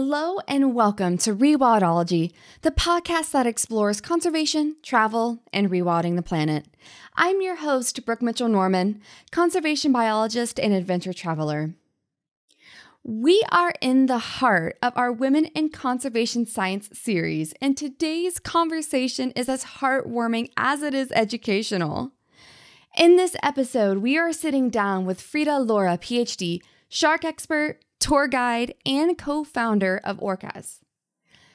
Hello and welcome to Rewildology, the podcast that explores conservation, travel, and rewilding the planet. I'm your host, Brooke Mitchell Norman, conservation biologist and adventure traveler. We are in the heart of our Women in Conservation Science series, and today's conversation is as heartwarming as it is educational. In this episode, we are sitting down with Frida Lara, PhD, shark expert, tour guide, and co founder of Orcas.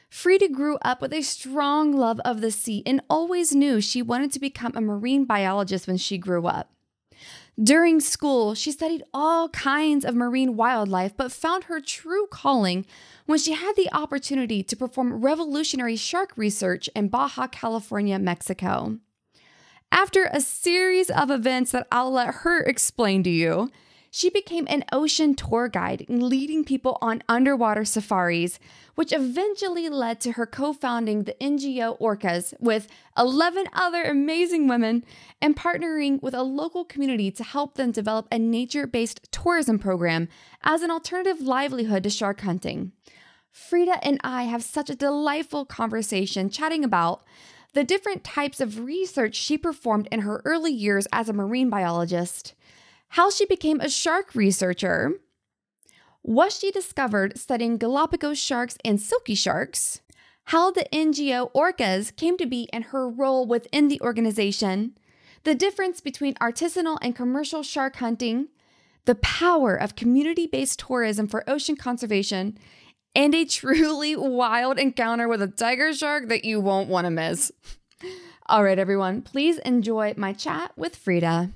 Frida grew up with a strong love of the sea and always knew she wanted to become a marine biologist when she grew up. During school, she studied all kinds of marine wildlife, but found her true calling when she had the opportunity to perform revolutionary shark research in Baja California, Mexico. After a series of events that I'll let her explain to you, she became an ocean tour guide, leading people on underwater safaris, which eventually led to her co founding the NGO Orcas with 11 other amazing women and partnering with a local community to help them develop a nature based tourism program as an alternative livelihood to shark hunting. Frida and I have such a delightful conversation chatting about the different types of research she performed in her early years as a marine biologist how she became a shark researcher, what she discovered studying Galapagos sharks and silky sharks, how the NGO Orcas came to be and her role within the organization, the difference between artisanal and commercial shark hunting, the power of community based tourism for ocean conservation, and a truly wild encounter with a tiger shark that you won't want to miss. All right, everyone, please enjoy my chat with Frida.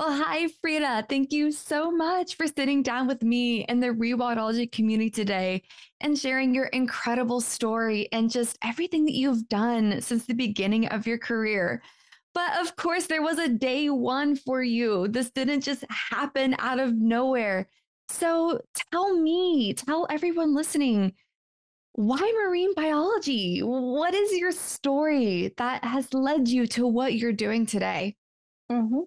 Well, hi, Frida. Thank you so much for sitting down with me and the Rewildology community today and sharing your incredible story and just everything that you've done since the beginning of your career. But of course, there was a day one for you. This didn't just happen out of nowhere. So tell me, tell everyone listening, why marine biology? What is your story that has led you to what you're doing today? Mm-hmm.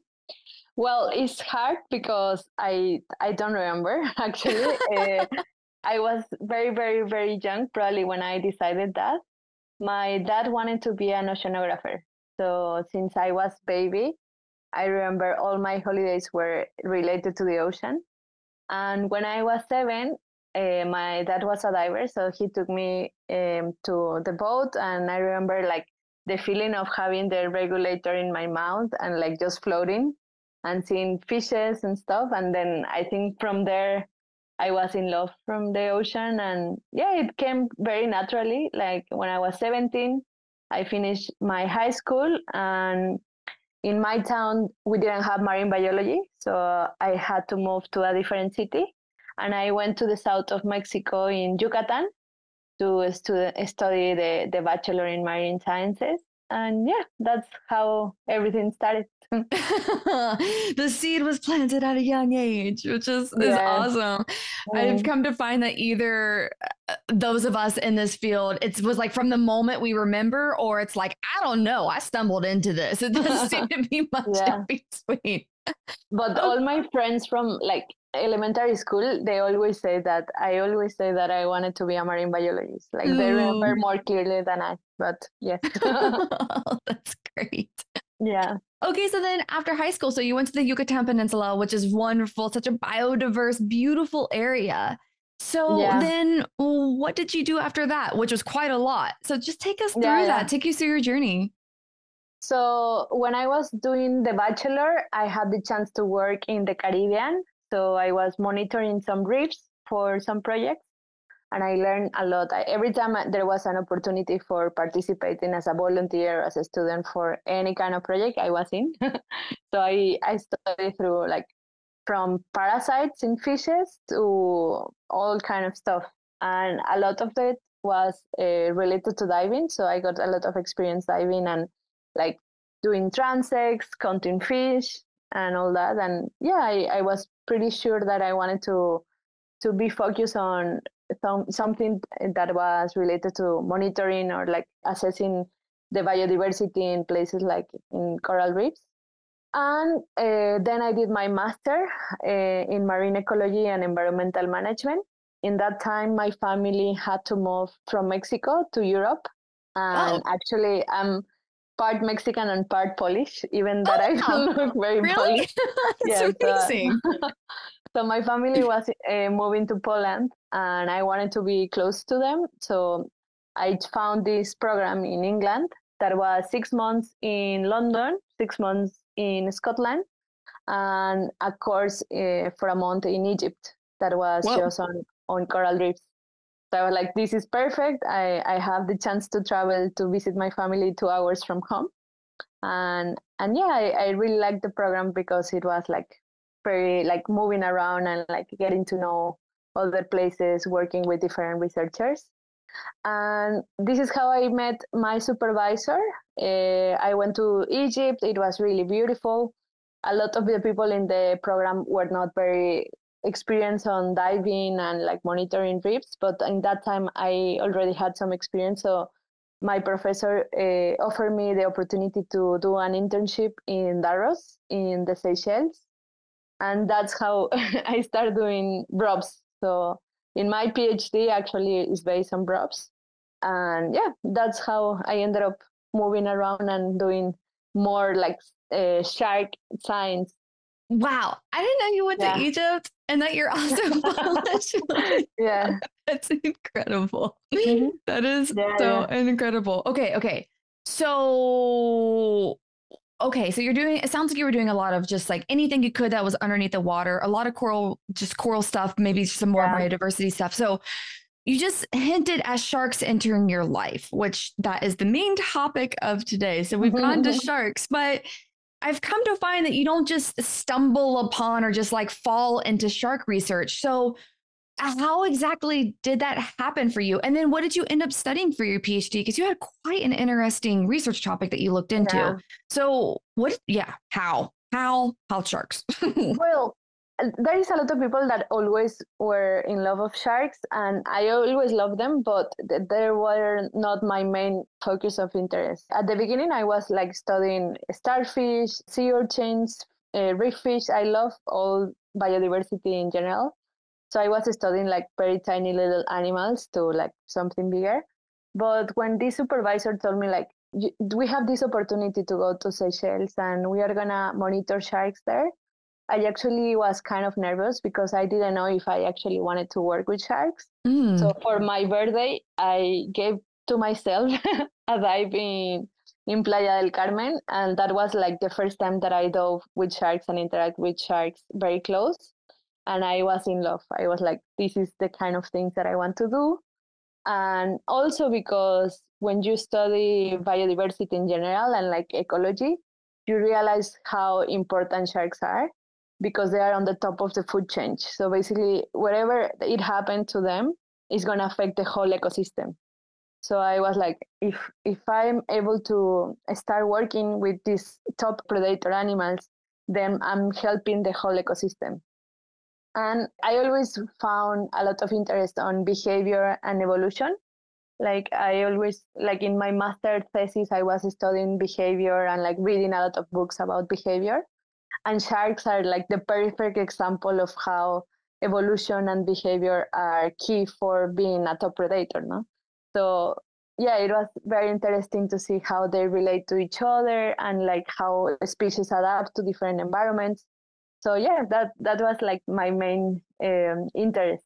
Well, it's hard because I I don't remember actually. uh, I was very very very young probably when I decided that. My dad wanted to be an oceanographer. So since I was baby, I remember all my holidays were related to the ocean. And when I was 7, uh, my dad was a diver, so he took me um, to the boat and I remember like the feeling of having the regulator in my mouth and like just floating and seeing fishes and stuff. And then I think from there, I was in love from the ocean. And yeah, it came very naturally. Like when I was 17, I finished my high school. And in my town, we didn't have marine biology. So I had to move to a different city. And I went to the south of Mexico in Yucatan to study the, the bachelor in marine sciences. And yeah, that's how everything started. the seed was planted at a young age, which is, yes. is awesome. Mm. I've come to find that either uh, those of us in this field, it was like from the moment we remember, or it's like, I don't know, I stumbled into this. It doesn't seem to be much yeah. in between. but all my friends from like elementary school, they always say that I always say that I wanted to be a marine biologist. Like they mm. remember more clearly than I. But yes. oh, that's great. Yeah. Okay, so then after high school, so you went to the Yucatan Peninsula, which is wonderful, such a biodiverse, beautiful area. So yeah. then what did you do after that, which was quite a lot? So just take us through yeah, that, yeah. take you through your journey. So when I was doing the bachelor, I had the chance to work in the Caribbean. So I was monitoring some reefs for some projects and I learned a lot. I, every time there was an opportunity for participating as a volunteer, as a student for any kind of project, I was in. so I I studied through like from parasites in fishes to all kind of stuff, and a lot of it was uh, related to diving. So I got a lot of experience diving and like doing transects, counting fish, and all that. And yeah, I, I was pretty sure that I wanted to to be focused on some, something that was related to monitoring or like assessing the biodiversity in places like in coral reefs. And uh, then I did my master uh, in marine ecology and environmental management. in that time, my family had to move from Mexico to Europe. And oh. actually, I'm part Mexican and part Polish, even that oh, I don't look very really? Polish. Yes, amazing. Uh, so my family was uh, moving to Poland, and I wanted to be close to them. So I found this program in England that was six months in London, six months in Scotland, and a course uh, for a month in Egypt that was Whoa. just on, on coral reefs. So I was like, this is perfect. I, I have the chance to travel to visit my family two hours from home. And and yeah, I, I really liked the program because it was like very like moving around and like getting to know other places, working with different researchers. And this is how I met my supervisor. Uh, I went to Egypt. It was really beautiful. A lot of the people in the program were not very experienced on diving and like monitoring reefs, but in that time I already had some experience. So my professor uh, offered me the opportunity to do an internship in D'Arros in the Seychelles. And that's how I started doing BRUVS. So in my PhD actually is based on BRUVS. And yeah, that's how I ended up moving around and doing more like uh, shark science. Wow. I didn't know you went yeah. to Egypt and that you're also Polish. yeah. That's incredible. Mm-hmm. That is yeah, so yeah. incredible. Okay. Okay. So okay, so you're doing it sounds like you were doing a lot of just like anything you could that was underneath the water, a lot of coral, just coral stuff, maybe some more biodiversity stuff. So you just hinted at sharks entering your life, which that is the main topic of today. So we've gone to sharks, but I've come to find that you don't just stumble upon or just like fall into shark research. So how exactly did that happen for you? And then what did you end up studying for your PhD? Because you had quite an interesting research topic that you looked into. Yeah. So what, yeah, how, how, how sharks? well, there is a lot of people that always were in love of sharks and I always loved them, but they were not my main focus of interest. At the beginning, I was like studying starfish, sea urchins, uh, reef fish. I love all biodiversity in general so I was studying like very tiny little animals to like something bigger. But when this supervisor told me like we have this opportunity to go to Seychelles and we are gonna monitor sharks there, I actually was kind of nervous because I didn't know if I actually wanted to work with sharks. Mm. So for my birthday, I gave to myself a dive in in Playa del Carmen, and that was like the first time that I dove with sharks and interact with sharks very close and I was in love. I was like, this is the kind of things that I want to do. And also because when you study biodiversity in general and like ecology, you realize how important sharks are because they are on the top of the food chain. So basically, wherever it happened to them is going to affect the whole ecosystem. So I was like, if if I'm able to start working with these top predator animals, then I'm helping the whole ecosystem. And I always found a lot of interest on behavior and evolution. Like I always like in my master thesis, I was studying behavior and like reading a lot of books about behavior. And sharks are like the perfect example of how evolution and behavior are key for being a top predator, no? So yeah, it was very interesting to see how they relate to each other and like how species adapt to different environments so yeah that that was like my main um, interest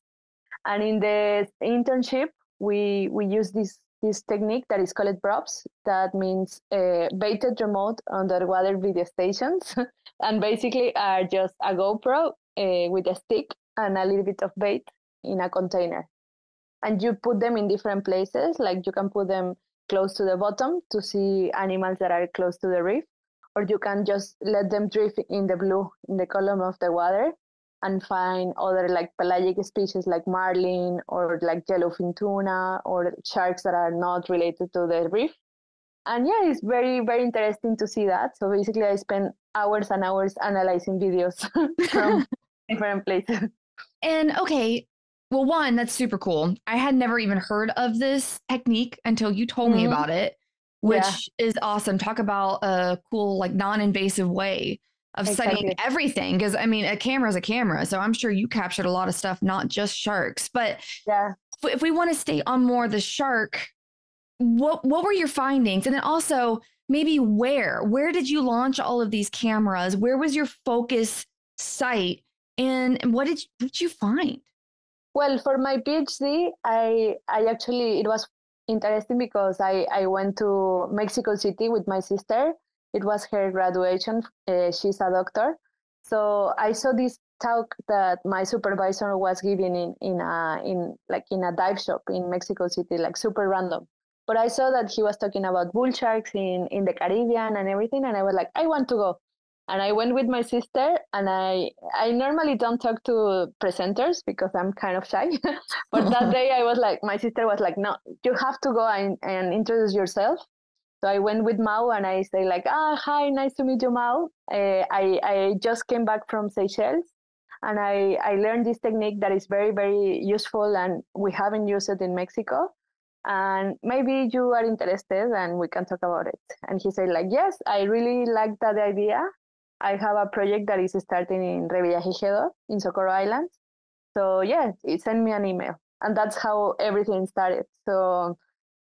and in the internship we we use this this technique that is called BRUVS that means uh, baited remote underwater video stations and basically are just a gopro uh, with a stick and a little bit of bait in a container. And you put them in different places like you can put them close to the bottom to see animals that are close to the reef or you can just let them drift in the blue in the column of the water and find other like pelagic species like marlin or like yellowfin tuna or sharks that are not related to the reef and yeah it's very very interesting to see that so basically i spend hours and hours analyzing videos from different places and okay well one that's super cool i had never even heard of this technique until you told mm-hmm. me about it which yeah. is awesome. Talk about a cool, like non invasive way of exactly. studying everything because I mean a camera is a camera. So I'm sure you captured a lot of stuff, not just sharks. But yeah, if we want to stay on more the shark, what what were your findings? And then also maybe where where did you launch all of these cameras? Where was your focus site? And what did you, what did you find? Well, for my PhD, I I actually it was interesting because I I went to Mexico City with my sister. It was her graduation. Uh, she's a doctor, so I saw this talk that my supervisor was giving in in a in like in a dive shop in Mexico City, like super random. But I saw that he was talking about bull sharks in in the Caribbean and everything, and I was like, I want to go and I went with my sister and I I normally don't talk to presenters because I'm kind of shy but that day I was like my sister was like no you have to go and, and introduce yourself so I went with Mao and I say like ah hi nice to meet you Mao uh, I I just came back from Seychelles and I I learned this technique that is very very useful and we haven't used it in Mexico. And maybe you are interested and we can talk about it. And he said like yes i really like that idea. I have a project that is starting in Revillagigedo in Socorro Island. So yeah, it sent me an email, and that's how everything started. So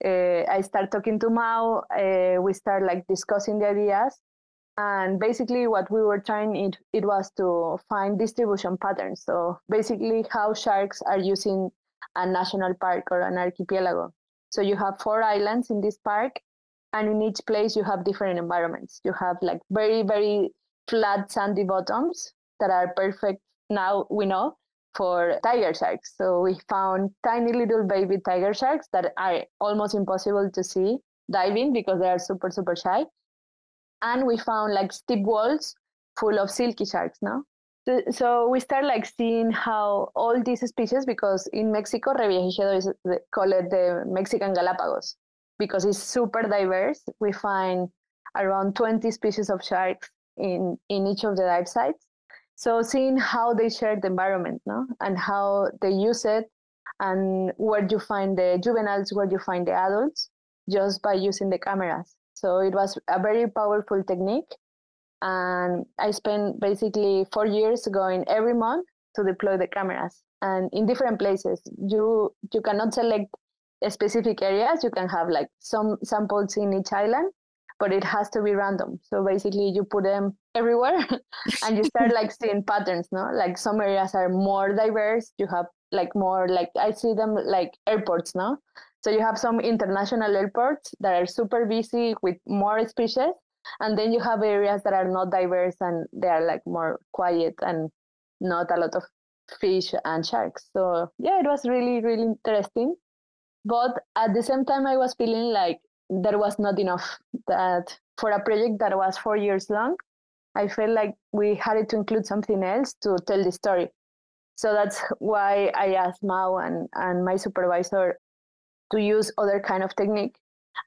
uh, I start talking to Mao. Uh, we start like discussing the ideas, and basically what we were trying it, it was to find distribution patterns. So basically how sharks are using a national park or an archipelago. So you have four islands in this park, and in each place you have different environments. You have like very very flat sandy bottoms that are perfect now we know for tiger sharks. So we found tiny little baby tiger sharks that are almost impossible to see diving because they are super super shy. And we found like steep walls full of silky sharks now. So we start like seeing how all these species, because in Mexico, Revillagigedo is called the Mexican Galapagos because it's super diverse. We find around 20 species of sharks in in each of the dive sites so seeing how they share the environment no? And how they use it and where you find the juveniles where you find the adults just by using the cameras. So it was a very powerful technique. And i spent basically four years going every month to deploy the cameras. And in different places. You you cannot select specific areas. You can have like some samples in each island but it has to be random. So basically, you put them everywhere, and you start like seeing patterns. No, like some areas are more diverse. You have like more like I see them like airports. No, so you have some international airports that are super busy with more species, and then you have areas that are not diverse and they are like more quiet and not a lot of fish and sharks. So yeah, it was really really interesting. But at the same time, I was feeling like there was not enough that for a project that was four years long i felt like we had to include something else to tell the story. So that's why i asked mao and, and my supervisor to use other kind of technique.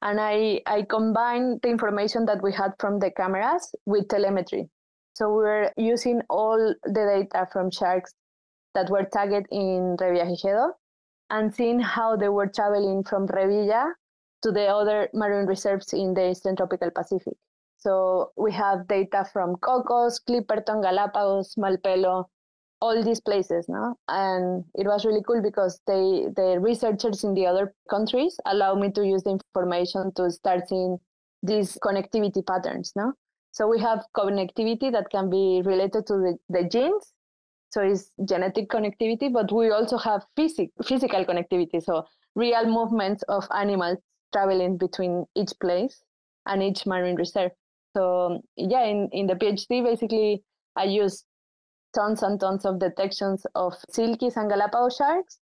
And i i combined the information that we had from the cameras with telemetry. So we were using all the data from sharks that were tagged in Revillagigedo and seeing how they were traveling from Revilla to the other marine reserves in the Eastern Tropical Pacific. So we have data from Cocos, Clipperton, Galapagos, Malpelo, all these places, no? And it was really cool because they the researchers in the other countries allow me to use the information to start seeing these connectivity patterns, no? So we have connectivity that can be related to the, the genes. So it's genetic connectivity, but we also have physic, physical connectivity. So real movements of animals traveling between each place and each marine reserve. So yeah, in, in the PhD, basically I used tons and tons of detections of silkies and Galapagos sharks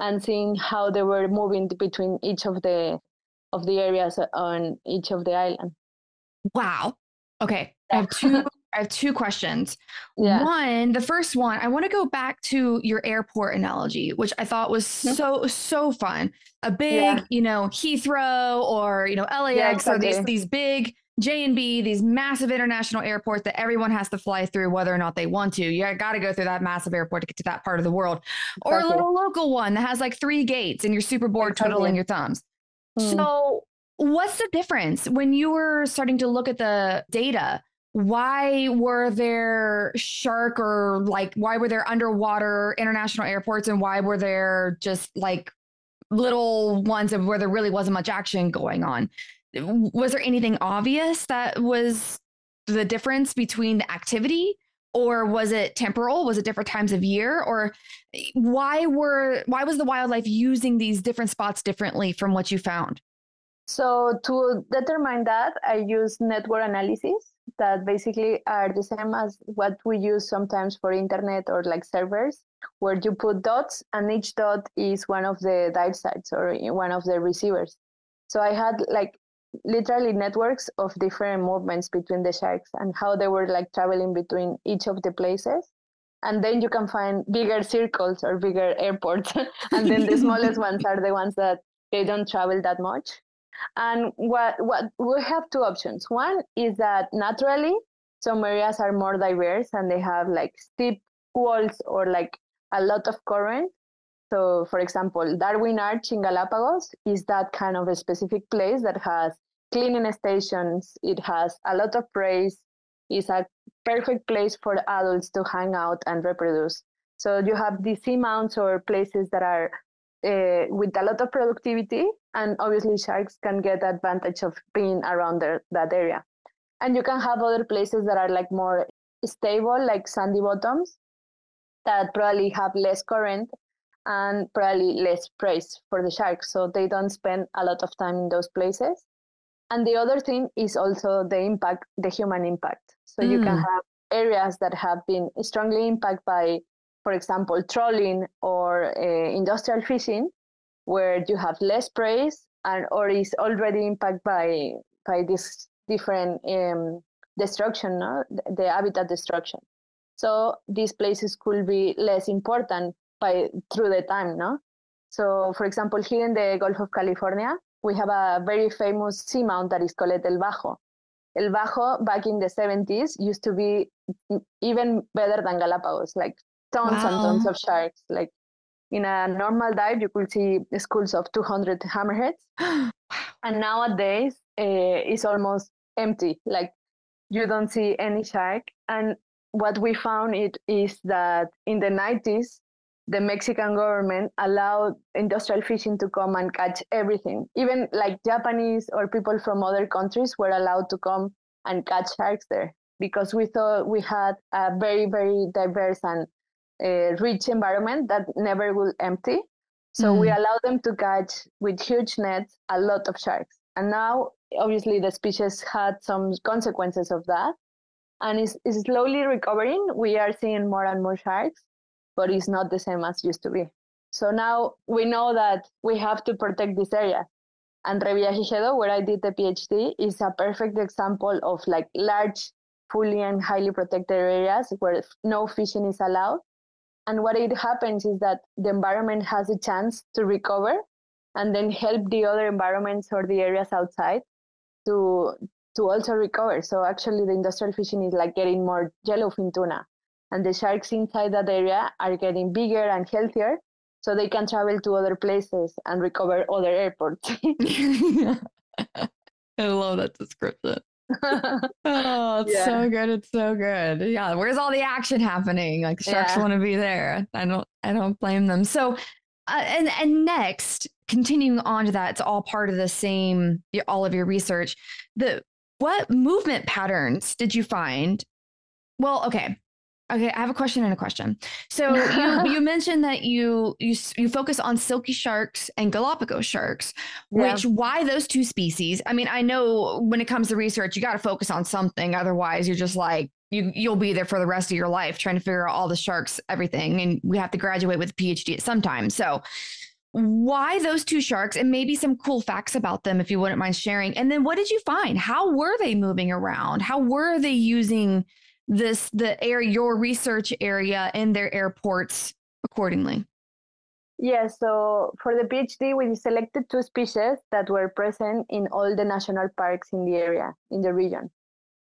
and seeing how they were moving between each of the of the areas on each of the islands. Wow. Okay. I have two I have two questions. Yeah. One, the first one, I want to go back to your airport analogy, which I thought was mm-hmm. so so fun. A big, yeah. you know, Heathrow or you know LAX yeah, exactly. or these these big J and B, these massive international airports that everyone has to fly through, whether or not they want to. You got to go through that massive airport to get to that part of the world, exactly. or a little local one that has like three gates, and you're super bored exactly. twiddling your thumbs. Mm. So, what's the difference when you were starting to look at the data? why were there shark or like why were there underwater international airports and why were there just like little ones of where there really wasn't much action going on? Was there anything obvious that was the difference between the activity? Or was it temporal? Was it different times of year? Or why were why was the wildlife using these different spots differently from what you found? So to determine that, I use network analysis that basically are the same as what we use sometimes for internet or like servers, where you put dots and each dot is one of the dive sites or one of the receivers. So I had like literally networks of different movements between the sharks and how they were like traveling between each of the places. And then you can find bigger circles or bigger airports. and then the smallest ones are the ones that they don't travel that much. And what what we have two options. One is that naturally some areas are more diverse and they have like steep walls or like a lot of current. So, for example, Darwin Arch in Galapagos is that kind of a specific place that has cleaning stations. It has a lot of praise. It's a perfect place for adults to hang out and reproduce. So you have these seamounts or places that are uh, with a lot of productivity, and obviously sharks can get advantage of being around there, that area. And you can have other places that are like more stable, like sandy bottoms, that probably have less current and probably less praise for the sharks. So they don't spend a lot of time in those places. And the other thing is also the impact, the human impact. So mm. you can mm. have areas that have been strongly impacted by for example, trolling or uh, industrial fishing, where you have less prey and or is already impacted by by this different um, destruction, no? the habitat destruction. So these places could be less important by through the time, no? So, for example, here in the Gulf of California, we have a very famous seamount that is called El Bajo. El Bajo, back in the 70s, used to be even better than Galapagos, like tons wow. and tons of sharks. Like in a normal dive, you could see schools of 200 hammerheads. and nowadays, uh, it's almost empty. Like you don't see any shark. And what we found it is that in the 90s, the Mexican government allowed industrial fishing to come and catch everything. Even like Japanese or people from other countries were allowed to come and catch sharks there because we thought we had a very, very diverse and a rich environment that never will empty. So mm. we allow them to catch with huge nets a lot of sharks. And now, obviously, the species had some consequences of that and is, is slowly recovering. We are seeing more and more sharks, but it's not the same as used to be. So now we know that we have to protect this area. And Revillagigedo, where I did the PhD, is a perfect example of like large, fully and highly protected areas where no fishing is allowed and what it happens is that the environment has a chance to recover and then help the other environments or the areas outside to to also recover. So actually the industrial fishing is like getting more yellowfin tuna. And the sharks inside that area are getting bigger and healthier so they can travel to other places and recover other airports. I love that description. oh, it's yeah. so good. It's so good. Yeah. Where's all the action happening? Like sharks yeah. want to be there. I don't I don't blame them. So uh, and and next, continuing on to that, it's all part of the same all of your research. The what movement patterns did you find? Well, okay. Okay, I have a question and a question. So you, you mentioned that you you you focus on silky sharks and Galapagos sharks, yeah. which why those two species? I mean, I know when it comes to research, you got to focus on something. Otherwise, you're just like you you'll be there for the rest of your life trying to figure out all the sharks, everything, and we have to graduate with a PhD at some time. So why those two sharks and maybe some cool facts about them if you wouldn't mind sharing. And then what did you find? How were they moving around? How were they using this the air your research area in their airports accordingly? Yes, so for the PhD, we selected two species that were present in all the national parks in the area, in the region.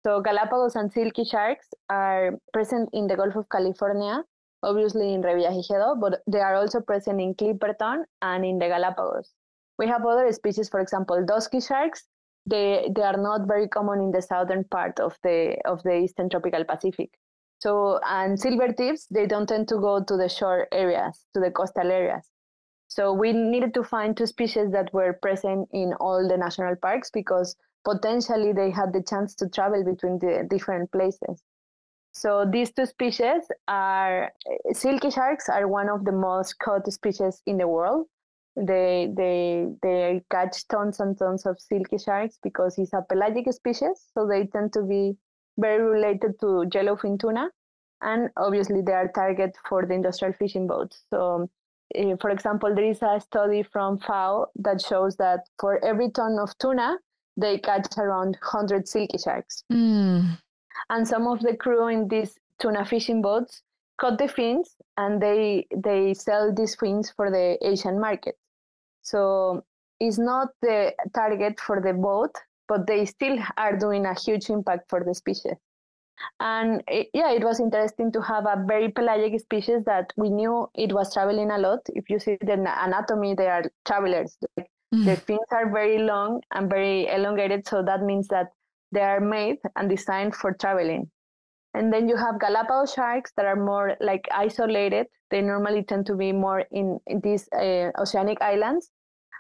So Galapagos and silky sharks are present in the Gulf of California, obviously in Revillagigedo, but they are also present in Clipperton and in the Galapagos. We have other species, for example, dusky sharks they they are not very common in the southern part of the of the eastern tropical Pacific. So and silver tips they don't tend to go to the shore areas, to the coastal areas. So we needed to find two species that were present in all the national parks because potentially they had the chance to travel between the different places. So these two species are silky sharks are one of the most caught species in the world. They they they catch tons and tons of silky sharks because it's a pelagic species, so they tend to be very related to yellowfin tuna, and obviously they are target for the industrial fishing boats. So, uh, for example, there is a study from FAO that shows that for every ton of tuna, they catch around 100 silky sharks. Mm. And some of the crew in these tuna fishing boats cut the fins and they they sell these fins for the Asian market. So it's not the target for the boat, but they still are doing a huge impact for the species. And it, yeah, it was interesting to have a very pelagic species that we knew it was traveling a lot. If you see the anatomy, they are travelers. Like mm. Their fins are very long and very elongated, so that means that they are made and designed for traveling. And then you have Galapagos sharks that are more like isolated. They normally tend to be more in, in these uh, oceanic islands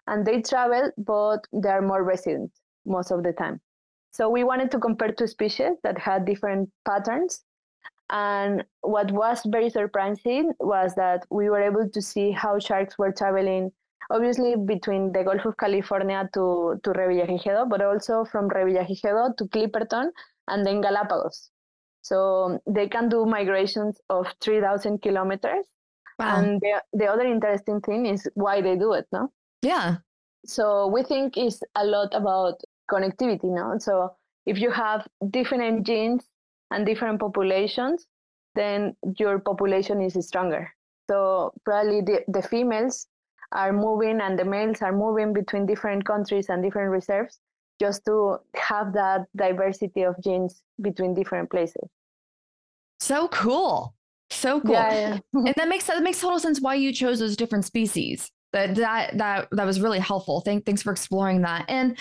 and they travel, but they are more resident most of the time. So we wanted to compare two species that had different patterns. And what was very surprising was that we were able to see how sharks were traveling, obviously between the Gulf of California to, to Revillagigedo, but also from Revillagigedo to Clipperton and then Galapagos. So they can do migrations of 3,000 kilometers. Wow. And the, the other interesting thing is why they do it, no? Yeah. So we think it's a lot about connectivity, no? So if you have different genes and different populations, then your population is stronger. So probably the, the females are moving and the males are moving between different countries and different reserves just to have that diversity of genes between different places. So cool. So cool. Yeah, yeah. and that makes that makes total sense why you chose those different species. That that that that was really helpful. Thank thanks for exploring that. And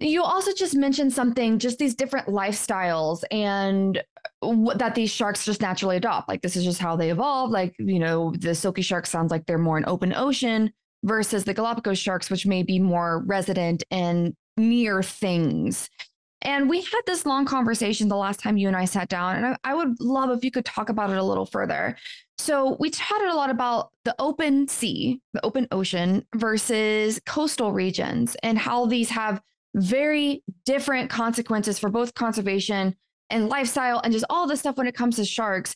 you also just mentioned something, just these different lifestyles and w- that these sharks just naturally adopt. Like this is just how they evolve. Like, you know, the silky shark sounds like they're more in open ocean versus the Galapagos sharks, which may be more resident and near things. And we had this long conversation the last time you and I sat down, and I, I, would love if you could talk about it a little further. So, we chatted a lot about the open sea, the open ocean versus coastal regions, and how these have very different consequences for both conservation and lifestyle and just all the stuff when it comes to sharks.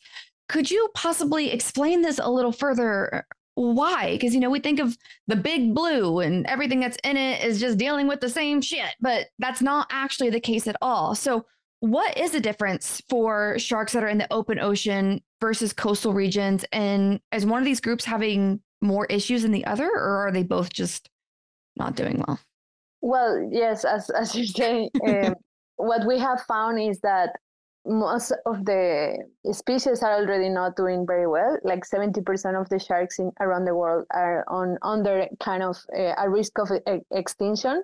Could you possibly explain this a little further why? Because, you know, we think of the big blue and everything that's in it is just dealing with the same shit, but that's not actually the case at all. So, what is the difference for sharks that are in the open ocean versus coastal regions? And is one of these groups having more issues than the other, or are they both just not doing well? Well, yes, as, as you say, um, what we have found is that most of the species are already not doing very well. Like 70% of the sharks in, around the world are on under kind of uh, a risk of e- extinction.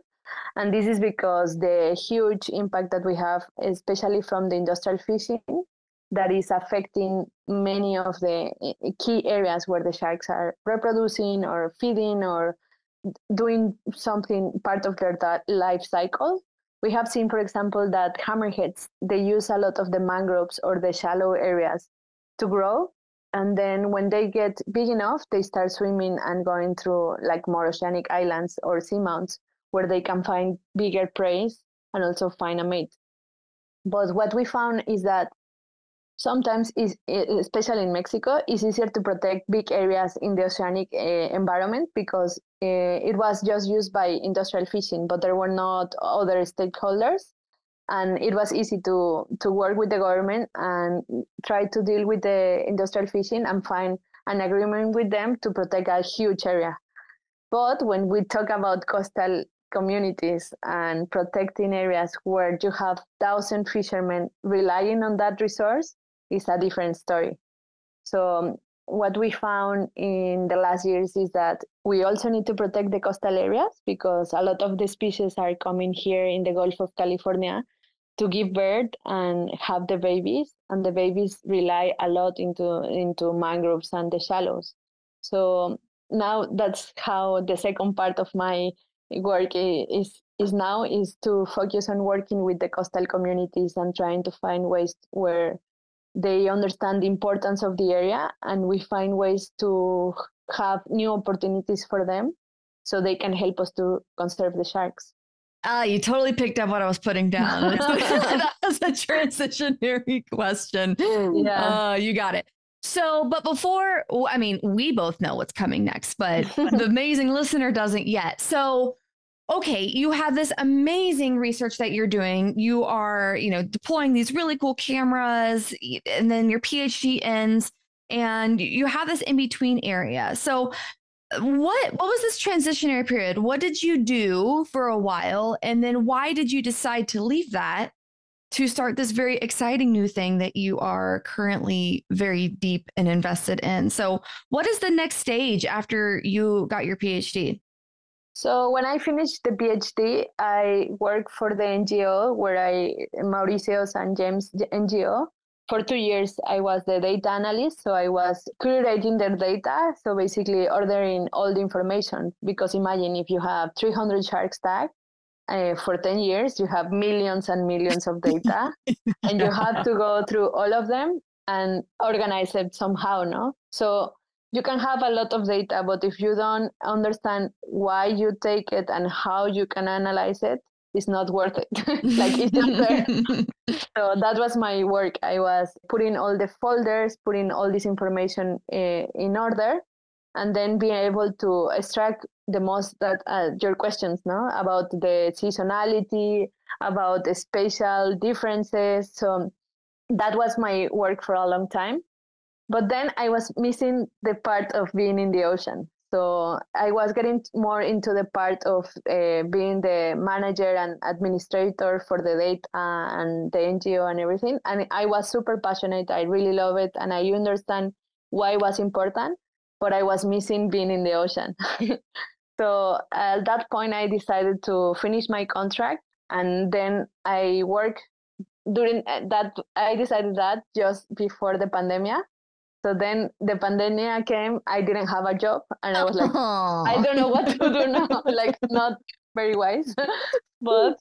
And this is because the huge impact that we have, especially from the industrial fishing, that is affecting many of the key areas where the sharks are reproducing or feeding or doing something part of their life cycle we have seen, for example, that hammerheads, they use a lot of the mangroves or the shallow areas to grow. And then when they get big enough, they start swimming and going through like more oceanic islands or seamounts where they can find bigger prey and also find a mate. But what we found is that sometimes is especially in mexico it's easier to protect big areas in the oceanic uh, environment because uh, it was just used by industrial fishing but there were not other stakeholders. And it was easy to to work with the government and try to deal with the industrial fishing and find an agreement with them to protect a huge area. But when we talk about coastal communities and protecting areas where you have thousand fishermen relying on that resource is a different story. So um, what we found in the last years is that we also need to protect the coastal areas because a lot of the species are coming here in the Gulf of California to give birth and have the babies and the babies rely a lot into into mangroves and the shallows so now that's how the second part of my work is is now is to focus on working with the coastal communities and trying to find ways where they understand the importance of the area and we find ways to have new opportunities for them so they can help us to conserve the sharks Ah, you totally picked up what I was putting down. that was a transitionary question. Yeah. Uh, you got it. So, but before, I mean, we both know what's coming next, but the amazing listener doesn't yet. So, okay, you have this amazing research that you're doing. You are, you know, deploying these really cool cameras, and then your PhD ends, and you have this in between area. So, what what was this transitionary period? What did you do for a while, and then why did you decide to leave that to start this very exciting new thing that you are currently very deep and invested in? So, what is the next stage after you got your PhD? So when I finished the PhD, I worked for the NGO where I Mauricio and James NGO. For two years, I was the data analyst. So I was curating their data. So basically ordering all the information. Because imagine if you have 300 sharks tagged uh, for 10 years, you have millions and millions of data. and you have to go through all of them and organize it somehow, no? So you can have a lot of data, but if you don't understand why you take it and how you can analyze it, it's not worth it. like it's just there. so that was my work. I was putting all the folders, putting all this information uh, in order, and then being able to extract the most that uh, your questions, no, about the seasonality, about the spatial differences. So that was my work for a long time but then I was missing the part of being in the ocean. So I was getting more into the part of uh, being the manager and administrator for the data and the NGO and everything. And I was super passionate. I really love it, and I understand why it was important. But I was missing being in the ocean. so at that point, I decided to finish my contract, and then I work during uh, that. I decided that just before the pandemic so then the pandemic came. I didn't have a job, and I was like, Aww. I don't know what to do now. like not very wise, but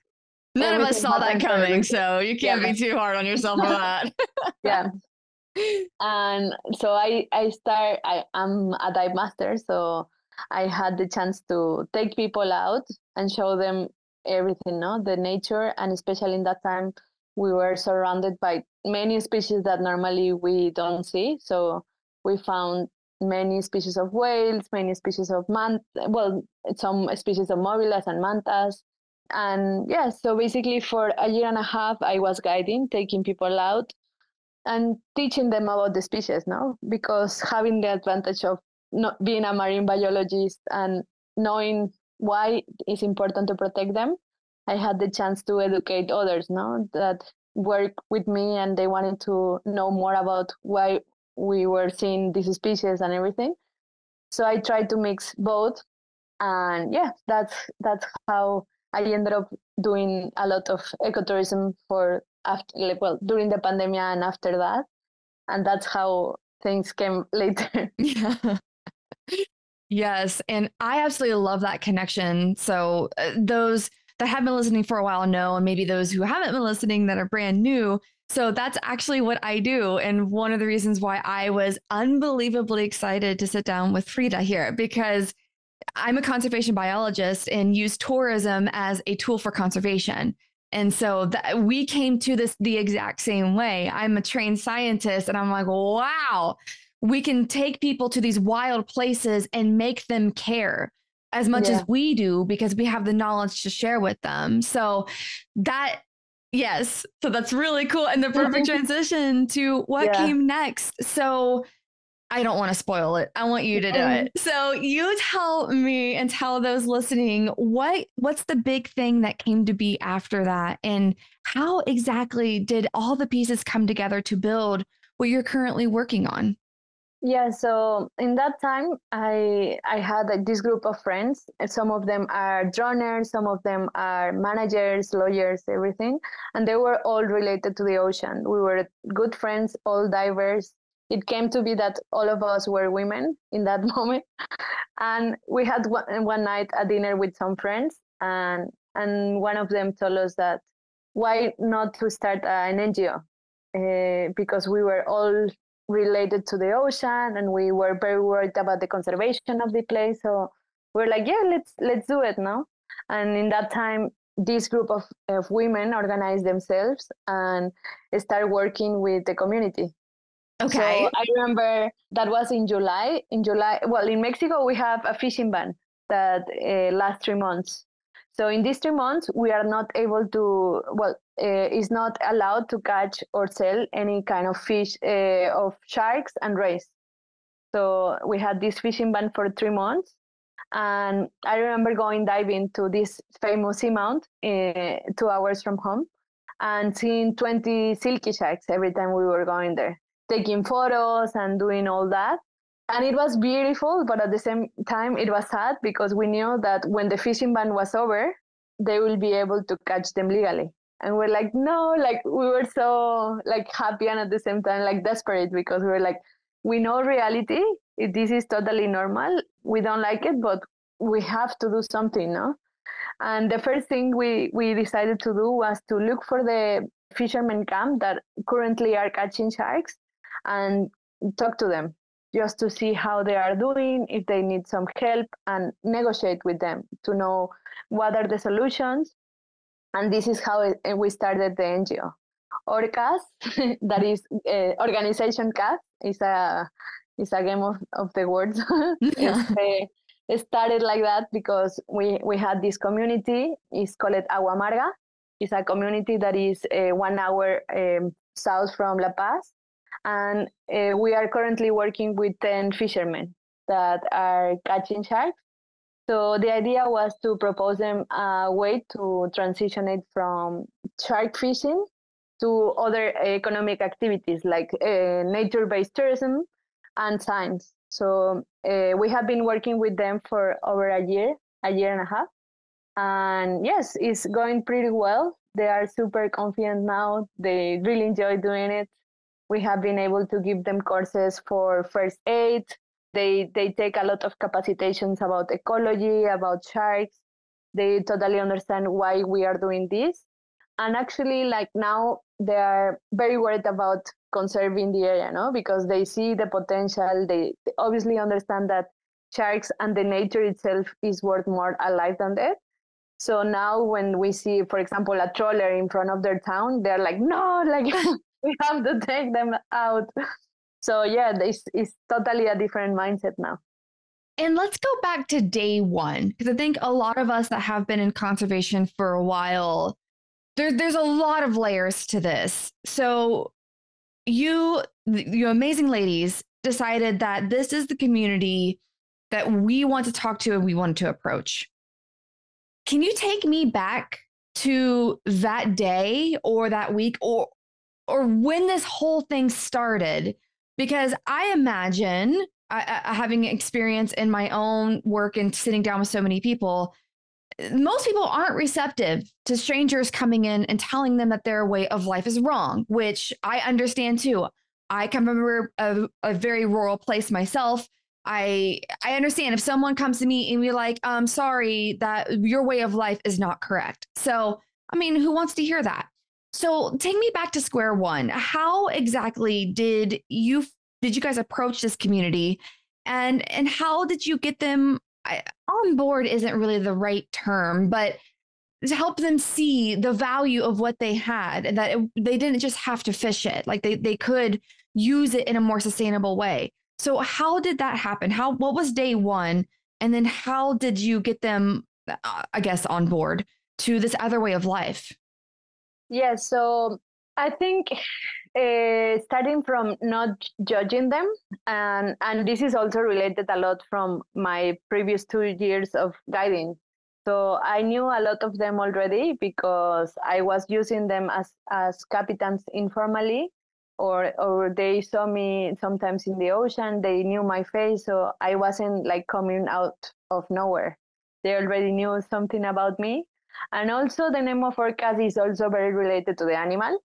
none of us saw that coming. So you can't yeah. be too hard on yourself for that. yeah. And so I I start. I am a dive master, so I had the chance to take people out and show them everything, no, the nature, and especially in that time we were surrounded by many species that normally we don't see. So we found many species of whales, many species of mant, well, some species of mobulas and mantas. And yeah, so basically for a year and a half, I was guiding, taking people out and teaching them about the species, no? Because having the advantage of not being a marine biologist and knowing why it's important to protect them, I had the chance to educate others, no, that work with me and they wanted to know more about why we were seeing these species and everything. So I tried to mix both, and yeah, that's that's how I ended up doing a lot of ecotourism for after like well during the pandemic and after that, and that's how things came later. yeah. Yes, and I absolutely love that connection. So uh, those that have been listening for a while know, and maybe those who haven't been listening that are brand new. So that's actually what I do. And one of the reasons why I was unbelievably excited to sit down with Frida here, because I'm a conservation biologist and use tourism as a tool for conservation. And so that we came to this the exact same way. I'm a trained scientist and I'm like, wow, we can take people to these wild places and make them care as much yeah. as we do because we have the knowledge to share with them. So that yes, so that's really cool and the perfect transition to what yeah. came next. So I don't want to spoil it. I want you to do it. So you tell me and tell those listening what what's the big thing that came to be after that and how exactly did all the pieces come together to build what you're currently working on? Yeah, so in that time, I I had like, this group of friends. Some of them are droners, some of them are managers, lawyers, everything, and they were all related to the ocean. We were good friends, all divers. It came to be that all of us were women in that moment, and we had one, one night a dinner with some friends, and and one of them told us that why not to start an NGO uh, eh, because we were all related to the ocean and we were very worried about the conservation of the place. So we're like yeah let's let's do it now and in that time this group of, of women organized themselves and start working with the community. Okay. So i remember that was in july in july well in mexico we have a fishing ban that uh, lasts three months. So in these three months, we are not able to, well, uh, is not allowed to catch or sell any kind of fish uh, of sharks and rays. So we had this fishing ban for three months. And I remember going diving to this famous seamount uh, two hours from home and seeing 20 silky sharks every time we were going there, taking photos and doing all that and it was beautiful but at the same time it was sad because we knew that when the fishing ban was over they will be able to catch them legally and we're like no like we were so like happy and at the same time like desperate because we were like we know reality this is totally normal we don't like it but we have to do something no and the first thing we we decided to do was to look for the fishermen camp that currently are catching sharks and talk to them just to see how they are doing, if they need some help, and negotiate with them to know what are the solutions. And this is how it, we started the NGO. ORCAS, that is uh, organization CAS, is a is a game of, of the words. it started like that because we, we had this community. It's called Agua Amarga. It's a community that is uh, one hour um, south from La Paz and uh, we are currently working with 10 fishermen that are catching sharks. So the idea was to propose them a way to transition it from shark fishing to other economic activities like uh, nature-based tourism and science. So uh, we have been working with them for over a year, a year and a half. And yes, it's going pretty well. They are super confident now. They really enjoy doing it we have been able to give them courses for first aid. They they take a lot of capacitations about ecology, about sharks. They totally understand why we are doing this. And actually, like now, they are very worried about conserving the area, no? Because they see the potential. They obviously understand that sharks and the nature itself is worth more alive than dead. So now when we see, for example, a trawler in front of their town, they're like, no, like we have to take them out. So yeah, it's, it's totally a different mindset now. And let's go back to day one, because I think a lot of us that have been in conservation for a while, there, there's a lot of layers to this. So you, you amazing ladies, decided that this is the community that we want to talk to and we want to approach. Can you take me back to that day or that week or or when this whole thing started because i imagine I, I, having experience in my own work and sitting down with so many people most people aren't receptive to strangers coming in and telling them that their way of life is wrong which i understand too i come from a, a very rural place myself I I understand if someone comes to me and be like, "I'm sorry that your way of life is not correct." So, I mean, who wants to hear that? So take me back to square one. How exactly did you did you guys approach this community, and and how did you get them on board? Isn't really the right term, but to help them see the value of what they had and that it, they didn't just have to fish it like they they could use it in a more sustainable way so how did that happen how what was day one and then how did you get them uh, i guess on board to this other way of life Yes, so I think uh, starting from not judging them, and and this is also related a lot from my previous two years of guiding. So I knew a lot of them already because I was using them as as captains informally, or or they saw me sometimes in the ocean they knew my face so i wasn't like coming out of nowhere they already knew something about me and also the name of orcas is also very related to the animal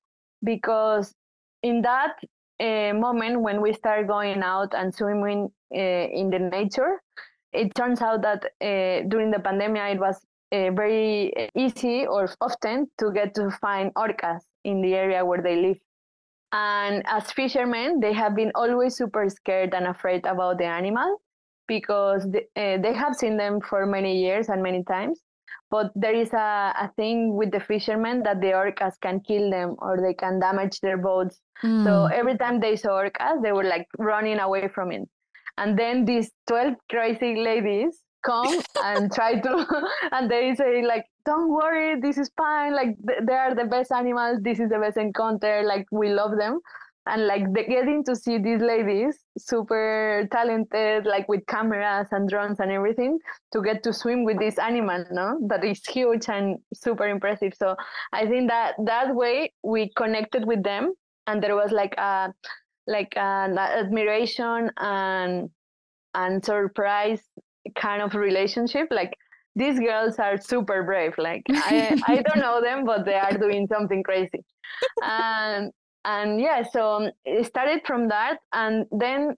because in that uh, moment when we start going out and swimming uh, in the nature it turns out that uh, during the pandemic it was very easy or often to get to find orcas in the area where they live. And as fishermen, they have been always super scared and afraid about the animal because they, they have seen them for many years and many times. But there is a, a thing with the fishermen that the orcas can kill them or they can damage their boats. Mm. So hmm. every time they saw orcas, they were like running away from it. And then these 12 crazy ladies come and try to and they say like don't worry this is fine like they are the best animals this is the best encounter like we love them and like they getting to see these ladies super talented like with cameras and drones and everything to get to swim with this animal no? That is huge and super impressive. So i think that that way we connected with them and there was like a like an admiration and and surprise kind of relationship. Like these girls are super brave. Like i i don't know them but they are doing something crazy. And and yeah so um, it started from that and then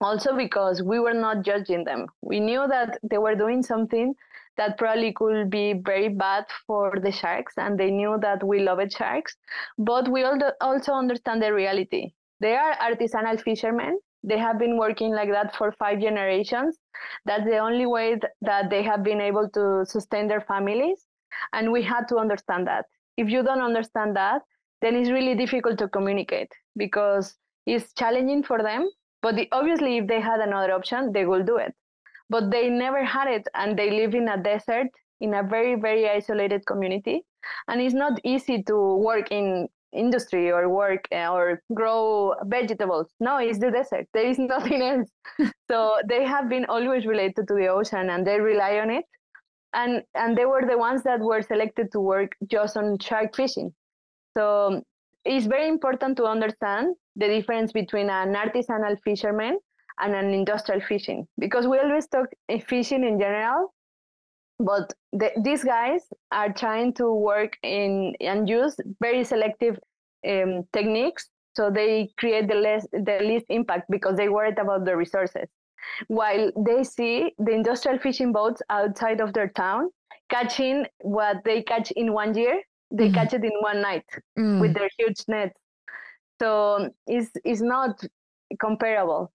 also because we were not judging them. We knew that they were doing something that probably could be very bad for the sharks and they knew that we loved sharks but we also understand the reality. They are artisanal fishermen. They have been working like that for five generations. That's the only way that they have been able to sustain their families and we had to understand that. If you don't understand that then it's really difficult to communicate because it's challenging for them but the, obviously if they had another option they will do it but they never had it and they live in a desert in a very very isolated community and it's not easy to work in industry or work eh, or grow vegetables. No, it's the desert. There is nothing else. so they have been always related to the ocean and they rely on it. And and they were the ones that were selected to work just on shark fishing. So it's very important to understand the difference between an artisanal fisherman and an industrial fishing because we always talk eh, fishing in general but the, these guys are trying to work in and use very selective um, techniques so they create the less the least impact because they worried about the resources. While they see the industrial fishing boats outside of their town catching what they catch in one year they mm. catch it in one night mm. with their huge nets so it's, it's not comparable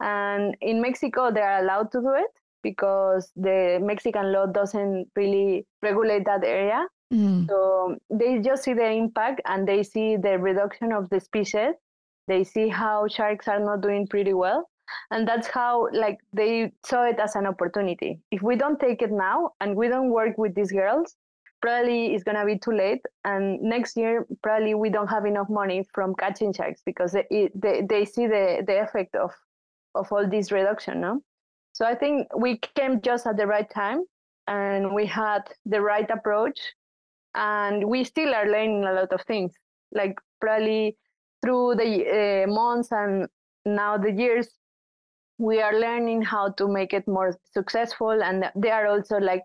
and in mexico they are allowed to do it because the Mexican law doesn't really regulate that area. Mm. So they just see the impact and they see the reduction of the species. They see how sharks are not doing pretty well. And that's how like they saw it as an opportunity. If we don't take it now and we don't work with these girls, probably it's gonna be too late. And next year, probably we don't have enough money from catching sharks because they they, they see the, the effect of of all this reduction, no? So I think we came just at the right time and we had the right approach and we still are learning a lot of things like probably through the uh, months and now the years we are learning how to make it more successful and they are also like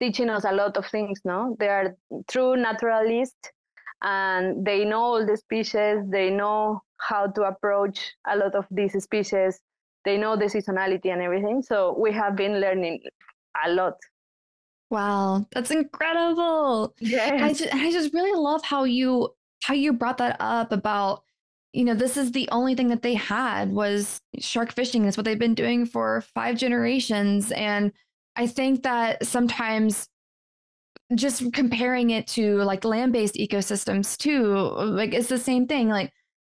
teaching us a lot of things no they are true naturalists and they know all the species they know how to approach a lot of these species they know the seasonality and everything. So we have been learning a lot. Wow, that's incredible. Yeah. I just, I just really love how you how you brought that up about you know this is the only thing that they had was shark fishing it's what they've been doing for five generations and i think that sometimes just comparing it to like land-based ecosystems too like it's the same thing like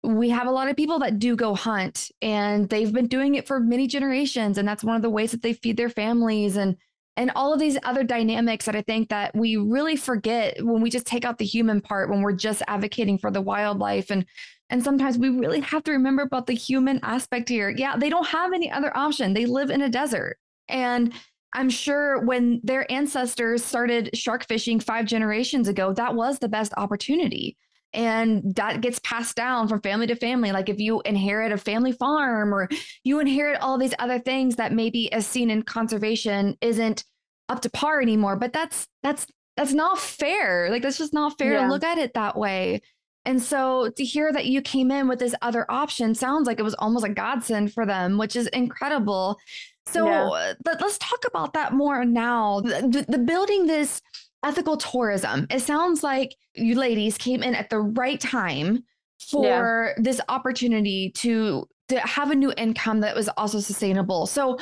we have a lot of people that do go hunt and they've been doing it for many generations and that's one of the ways that they feed their families and and all of these other dynamics that I think that we really forget when we just take out the human part when we're just advocating for the wildlife and and sometimes we really have to remember about the human aspect here. Yeah, they don't have any other option. They live in a desert. And I'm sure when their ancestors started shark fishing 5 generations ago, that was the best opportunity and that gets passed down from family to family. Like if you inherit a family farm or you inherit all these other things that maybe as seen in conservation isn't up to par anymore. But that's that's that's not fair. Like that's just not fair yeah. to look at it that way. And so to hear that you came in with this other option sounds like it was almost a godsend for them, which is incredible. So. Uh, let, us talk about that more now. The, the, the building this ethical tourism. It sounds like you ladies came in at the right time for yeah. this opportunity to to have a new income that was also sustainable. So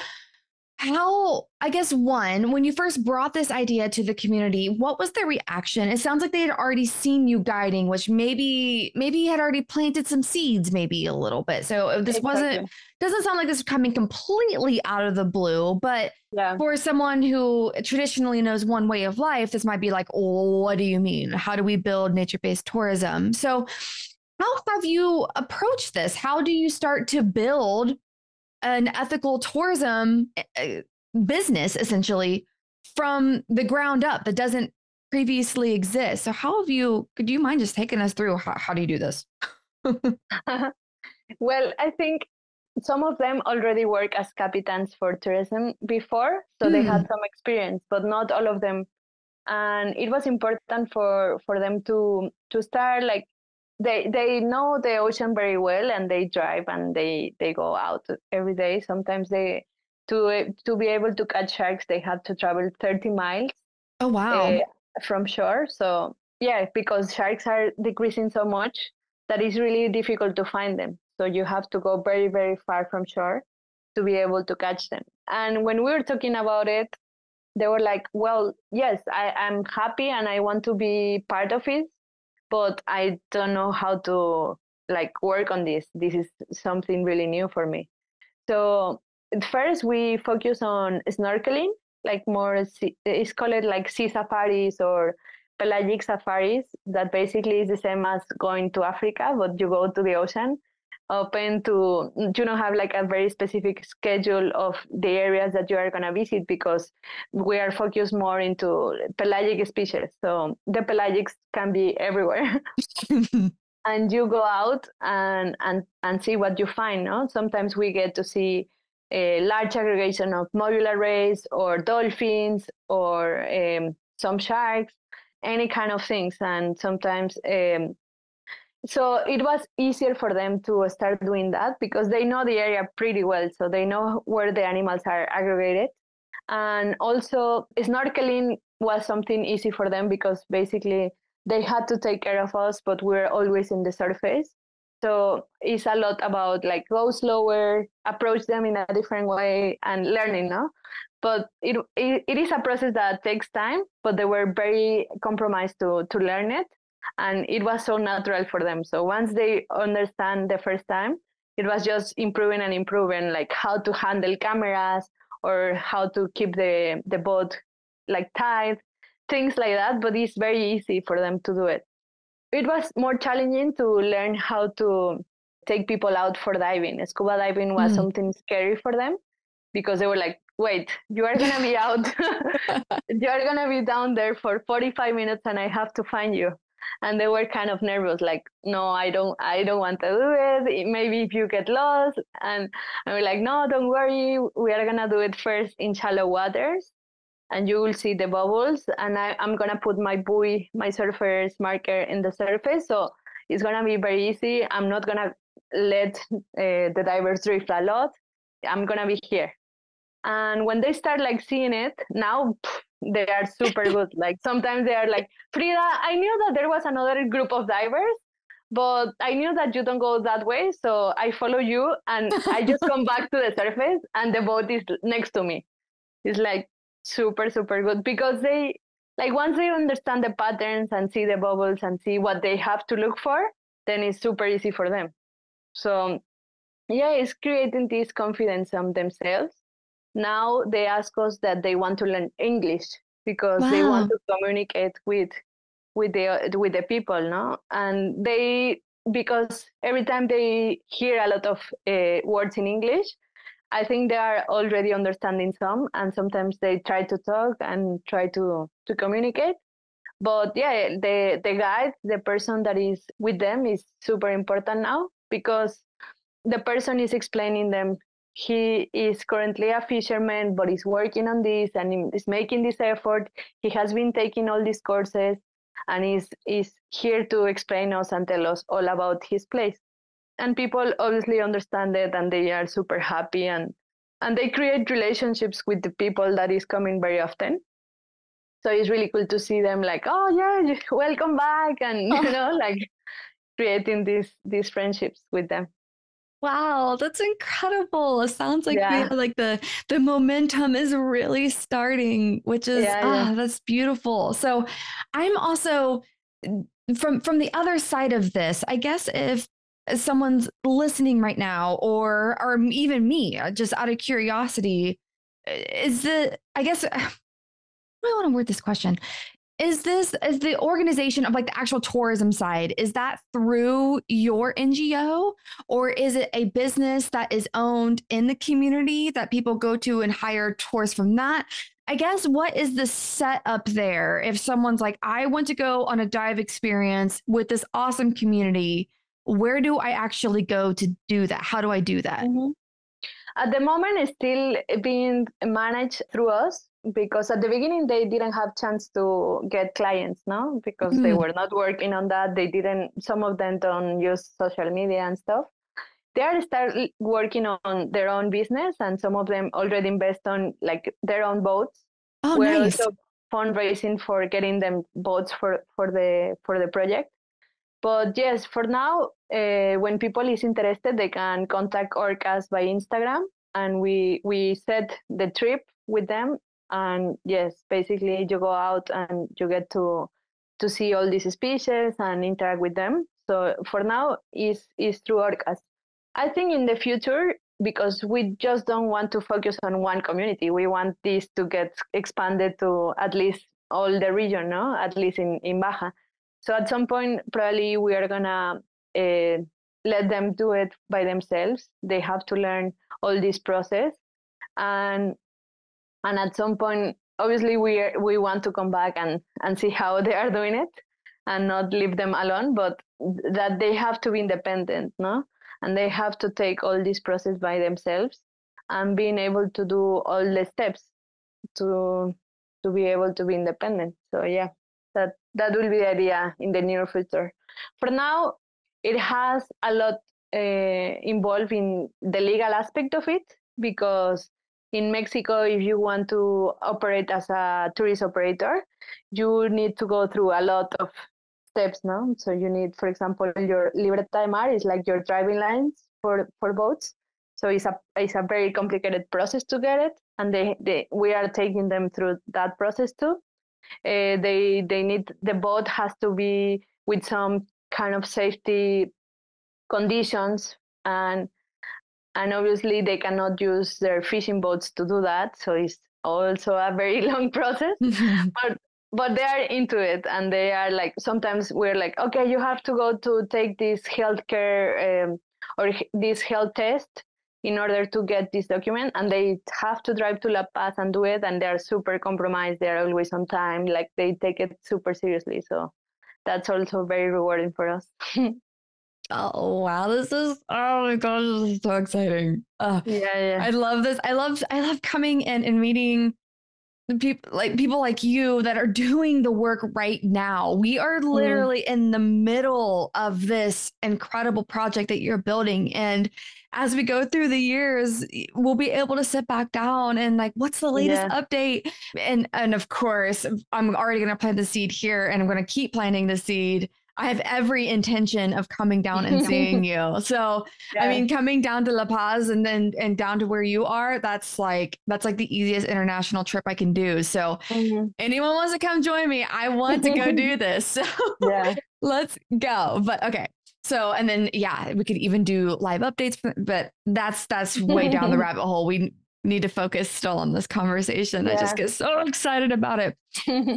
how i guess one when you first brought this idea to the community what was the reaction? It sounds like they had already seen you guiding which maybe maybe you had already planted some seeds maybe a little bit. So uh, this exactly. wasn't doesn't sound like this is coming completely out of the blue but yeah. for someone who traditionally knows one way of life this might be like oh what do you mean? How do we build nature-based tourism? So how have you approached this? How do you start to build an ethical tourism eh, eh, business essentially from the ground up that doesn't previously exist. So how have you could you mind just taking us through how, how do you do this? well, I think some of them already work as captains for tourism before, so mm. they had hmm. some experience, but not all of them. And it was important for for them to to start like they they know the ocean very well and they drive and they they go out every day. Sometimes they to to be able to catch sharks they have to travel 30 miles oh wow. uh, from shore. So yeah because sharks are decreasing so much that it's really difficult to find them. So you have to go very very far from shore to be able to catch them. And when we were talking about it they were like well yes I, i'm happy and i want to be part of it but I don't know how to like work on this. This is something really new for me. So at first we focus on snorkeling, like more it's called like sea safaris or pelagic safaris. That basically is the same as going to Africa, but you go to the ocean open to you don't have like a very specific schedule of the areas that you are going to visit because we are focused more into pelagic species. So the pelagics can be everywhere. And you go out and and and see what you find no? Sometimes we get to see a large aggregation of mobula rays or dolphins or um, some sharks any kind of things. And sometimes um, so it was easier for them to start doing that because they know the area pretty well so they know where the animals are aggregated. And also snorkeling was something easy for them because basically they had to take care of us but we're always in the surface. So it's a lot about like go slower approach them in a different way and learning no? But it, it, it is a process that takes time but they were very compromised to to learn it and it was so natural for them. So once they understand the first time it was just improving and improving like how to handle cameras or how to keep the the boat like tight things like that but it's very easy for them to do it. It was more challenging to learn how to take people out for diving. Scuba diving was mm. something scary for them because they were like wait you are going to be out. You are going to be down there for 45 minutes and i have to find you and they were kind of nervous like no i don't i don't want to do it. Maybe if you get lost. And i was like no don't worry. We are gonna do it first in shallow waters and you will see the bubbles. And I, i'm gonna put my buoy my surfer's marker in the surface so it's gonna be very easy. I'm not gonna let uh, the divers drift a lot. I'm gonna be here. And when they start like seeing it now they are super good. Like sometimes they are like, Frida, I knew that there was another group of divers, but I knew that you don't go that way. So I follow you and I just come back to the surface and the boat is next to me. It's like super, super good because they, like, once they understand the patterns and see the bubbles and see what they have to look for, then it's super easy for them. So, yeah, it's creating this confidence on themselves now they ask us that they want to learn english because wow. they want to communicate with with the with the people no and they because every time they hear a lot of uh, words in english i think they are already understanding some and sometimes they try to talk and try to to communicate but yeah the the guide the person that is with them is super important now because the person is explaining them he is currently a fisherman but is working on this and is making this effort. He has been taking all these courses and is is here to explain us and tell us all about his place. And people obviously understand it and they are super happy and and they create relationships with the people that is coming very often. So it's really cool to see them like oh yeah welcome back and you oh. know like creating these these friendships with them Wow, that's incredible. It sounds like yeah. like the the momentum is really starting, which is yeah, yeah. Oh, that's beautiful. So I'm also from from the other side of this, I guess if someone's listening right now or or even me, uh, just out of curiosity, is the I guess I want to word this question is this is the organization of like the actual tourism side is that through your ngo or is it a business that is owned in the community that people go to and hire tours from that? I guess what is the setup there if someone's like i want to go on a dive experience with this awesome community where do i actually go to do that? How do i do that? Mm-hmm. at the moment it's still being managed through us because at the beginning they didn't have chance to get clients no? Because mm. they were not working on that. They didn't some of them don't use social media and stuff. They are start working on their own business and some of them already invest on like their own boats. Oh we're nice. also fundraising for getting them boats for for the for the project. But yes for now uh, when people is interested they can contact orcas by instagram and we we set the trip with them and yes basically you go out and you get to to see all these species and interact with them. So for now is is through orcas. I think in the future because we just don't want to focus on one community we want this to get expanded to at least all the region no? At least in in baja. So at some point probably we are gonna uh, let them do it by themselves. They have to learn all this process. And and at some point obviously we are, we want to come back and and see how they are doing it and not leave them alone but that they have to be independent no? And they have to take all this process by themselves and being able to do all the steps to to be able to be independent. So yeah that that will be the idea in the near future. For now it has a lot uh, involved in the legal aspect of it because in Mexico, if you want to operate as a tourist operator, you need to go through a lot of steps, no? So you need, for example, your Libreta de Mar is like your driving lines for, for boats. So it's a it's a very complicated process to get it, and they, they we are taking them through that process too. Uh, they they need the boat has to be with some kind of safety conditions and and obviously they cannot use their fishing boats to do that so it's also a very long process. But but they are into it and they are like sometimes we're like okay you have to go to take this healthcare um, or this health test in order to get this document and they have to drive to la paz and do it and they're super compromised they're always on time like they take it super seriously so that's also very rewarding for us Oh wow, this is oh my gosh, this is so exciting. Uh, yeah, yeah. I love this. I love I love coming in and meeting people like people like you that are doing the work right now. We are mm-hmm. literally mm. in the middle of this incredible project that you're building and as we go through the years we'll be able to sit back down and like what's the latest yeah. update and and of course I'm already going to plant the seed here and I'm going to keep planting the seed I have every intention of coming down and seeing you. So, yeah. I mean, coming down to La Paz and then and down to where you are, that's like that's like the easiest international trip I can do. So, mm-hmm. anyone wants to come join me, I want to go do this. So, yeah. let's go. But okay. So, and then yeah, we could even do live updates, but that's that's way down the rabbit hole. We need to focus still on this conversation. Yeah. I just get so excited about it.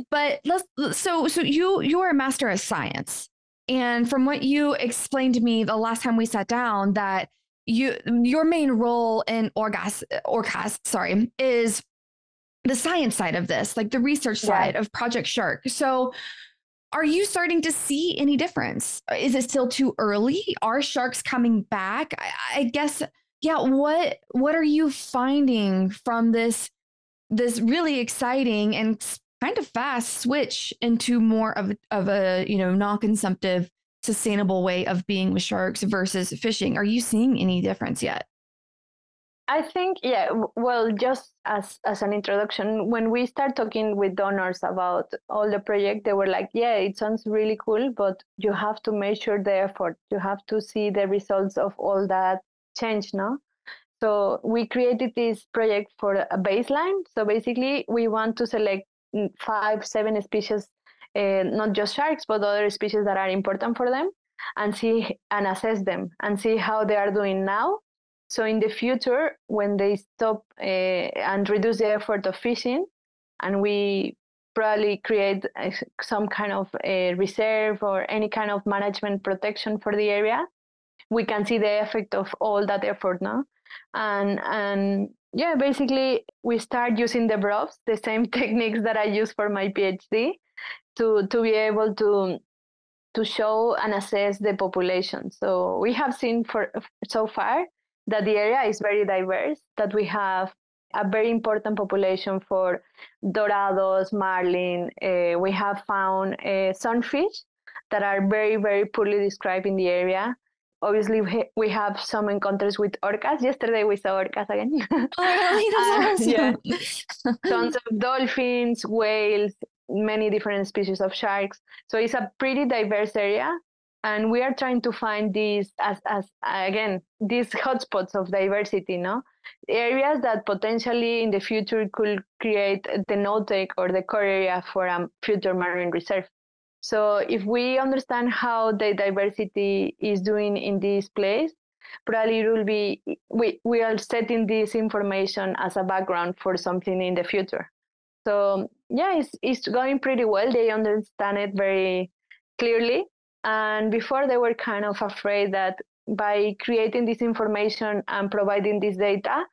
but let's so so you you are a master of science. And from what you explained to me the last time we sat down, that you your main role in Orgas Orcas, sorry, is the science side of this, like the research side yeah. of Project Shark. So are you starting to see any difference? Is it still too early? Are sharks coming back? I, I guess yeah, what what are you finding from this this really exciting and kind of fast switch into more of of a, you know, non-consumptive sustainable way of being with sharks versus fishing? Are you seeing any difference yet? I think, yeah, well, just as, as an introduction, when we start talking with donors about all the project, they were like, yeah, it sounds really cool, but you have to measure the effort. You have to see the results of all that change, no? So we created this project for a baseline. So basically, we want to select five, seven species, uh, not just sharks, but other species that are important for them, and see and assess them and see how they are doing now so in the future, when they stop uh, and reduce the effort of fishing, and we probably create uh, some kind of reserve or any kind of management protection for the area, we can see the effect of all that effort now. And and yeah, basically we start using the BRUVS, the same techniques that I use for my PhD, to to be able to to show and assess the population. So we have seen for so far that the area is very diverse, that we have a very important population for dorados, marlin. Uh, we have found uh, sunfish that are very, very poorly described in the area. Obviously, we we have some encounters with orcas. Yesterday, we saw orcas again. Oh, really? uh, yeah. Tons of dolphins, whales, many different species of sharks. So it's a pretty diverse area and we are trying to find these as as again these hotspots of diversity no areas that potentially in the future could create the no-take or the core area for a future marine reserve so if we understand how the diversity is doing in this place probably it will be we, we are setting this information as a background for something in the future so yeah it's, it's going pretty well they understand it very clearly and before they were kind of afraid that by creating this information and providing this data,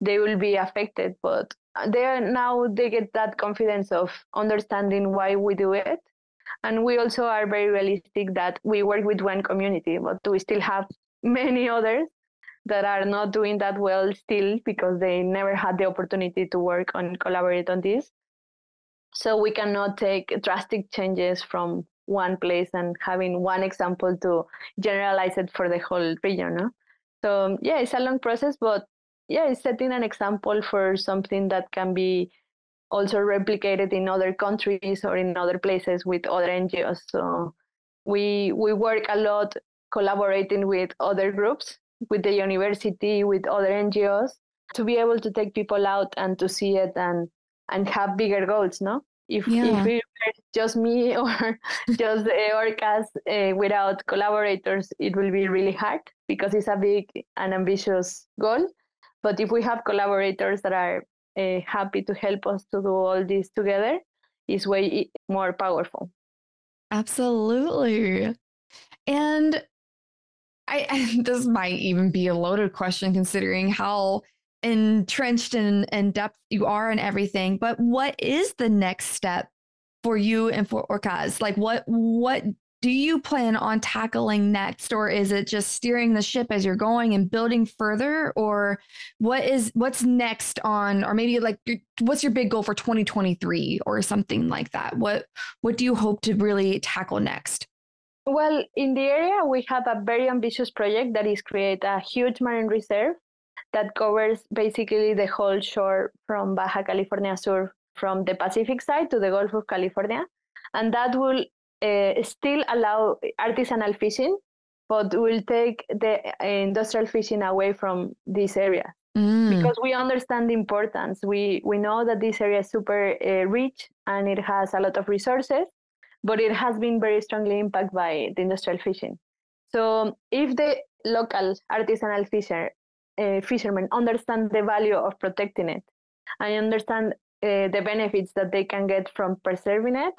they will be affected. But uh, they are now they get that confidence of understanding why we do it. And we also are very realistic that we work with one community, but we still have many others that are not doing that well still because they never had the opportunity to work and collaborate on this. So we cannot take drastic changes from one place and having one example to generalize it for the whole region. No? So yeah, it's a long process, but yeah, it's setting an example for something that can be also replicated in other countries or in other places with other NGOs. So we we work a lot collaborating with other groups, with the university, with other NGOs, to be able to take people out and to see it and and have bigger goals, no? If, yeah. if it were just me or just the orcas uh, without collaborators, it will be really hard because it's a big and ambitious goal. But if we have collaborators that are uh, happy to help us to do all this together, is way more powerful. Absolutely. And I, I, this might even be a loaded question considering how entrenched in, in depth you are and everything, but what is the next step for you and for Orcas? Like what what do you plan on tackling next or is it just steering the ship as you're going and building further? Or what is what's next on or maybe like what's your big goal for 2023 or something like that? What what do you hope to really tackle next? Well in the area we have a very ambitious project that is create a huge marine reserve that covers basically the whole shore from Baja California Sur, from the Pacific side to the Gulf of California. And that will uh, still allow artisanal fishing, but will take the industrial fishing away from this area. Mm. Because we understand the importance. We, we know that this area is super uh, rich and it has a lot of resources, but it has been very strongly impacted by the industrial fishing. So if the local artisanal fisher uh, fishermen understand the value of protecting it and understand uh, the benefits that they can get from preserving it,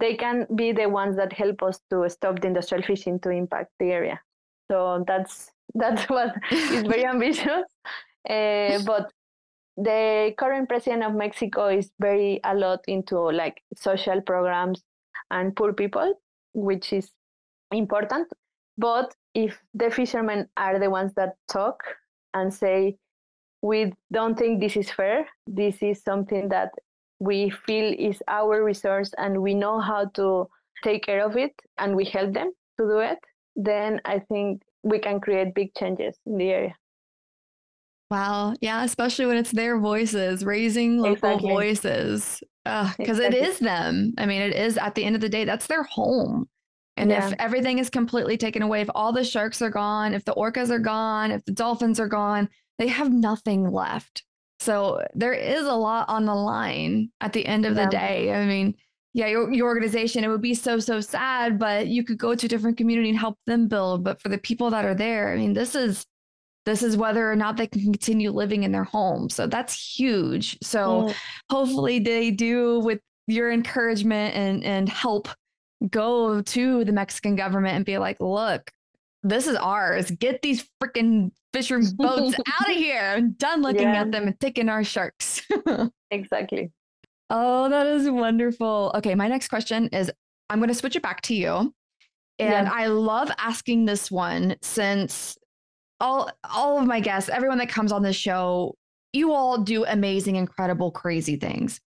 they can be the ones that help us to stop the industrial fishing to impact the area. So that's that's what is very ambitious. Uh, but the current president of Mexico is very a lot into like social programs and poor people, which is important. But if the fishermen are the ones that talk and say, we don't think this is fair, this is something that we feel is our resource and we know how to take care of it and we help them to do it, then I think we can create big changes in the area. Wow. Yeah. Especially when it's their voices, raising local exactly. voices. Because exactly. it is them. I mean, it is at the end of the day, that's their home. And yeah. if everything is completely taken away, if all the sharks are gone, if the orcas are gone, if the dolphins are gone, they have nothing left. So there is a lot on the line at the end of yeah. the day. I mean, yeah, your, your organization, it would be so, so sad, but you could go to a different community and help them build. But for the people that are there, I mean, this is this is whether or not they can continue living in their home. So that's huge. So mm. hopefully they do with your encouragement and and help go to the Mexican government and be like, look, this is ours. Get these freaking fishermen boats out of here. I'm done looking yeah. at them and taking our sharks. exactly. Oh, that is wonderful. Okay, my next question is I'm going to switch it back to you. And yeah. I love asking this one since all all of my guests, everyone that comes on this show, you all do amazing, incredible, crazy things.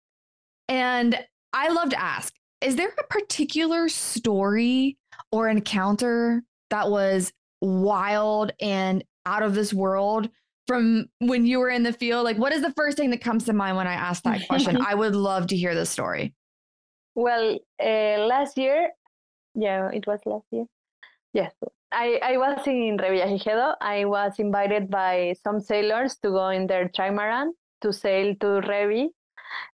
And I love to ask, is there a particular story or encounter that was wild and out of this world from when you were in the field? Like, what is the first thing that comes to mind when I ask that question? I would love to hear the story. Well, uh, last year, yeah, it was last year. Yes, I, I was in Revillagigedo. I was invited by some sailors to go in their trimaran to sail to Revi.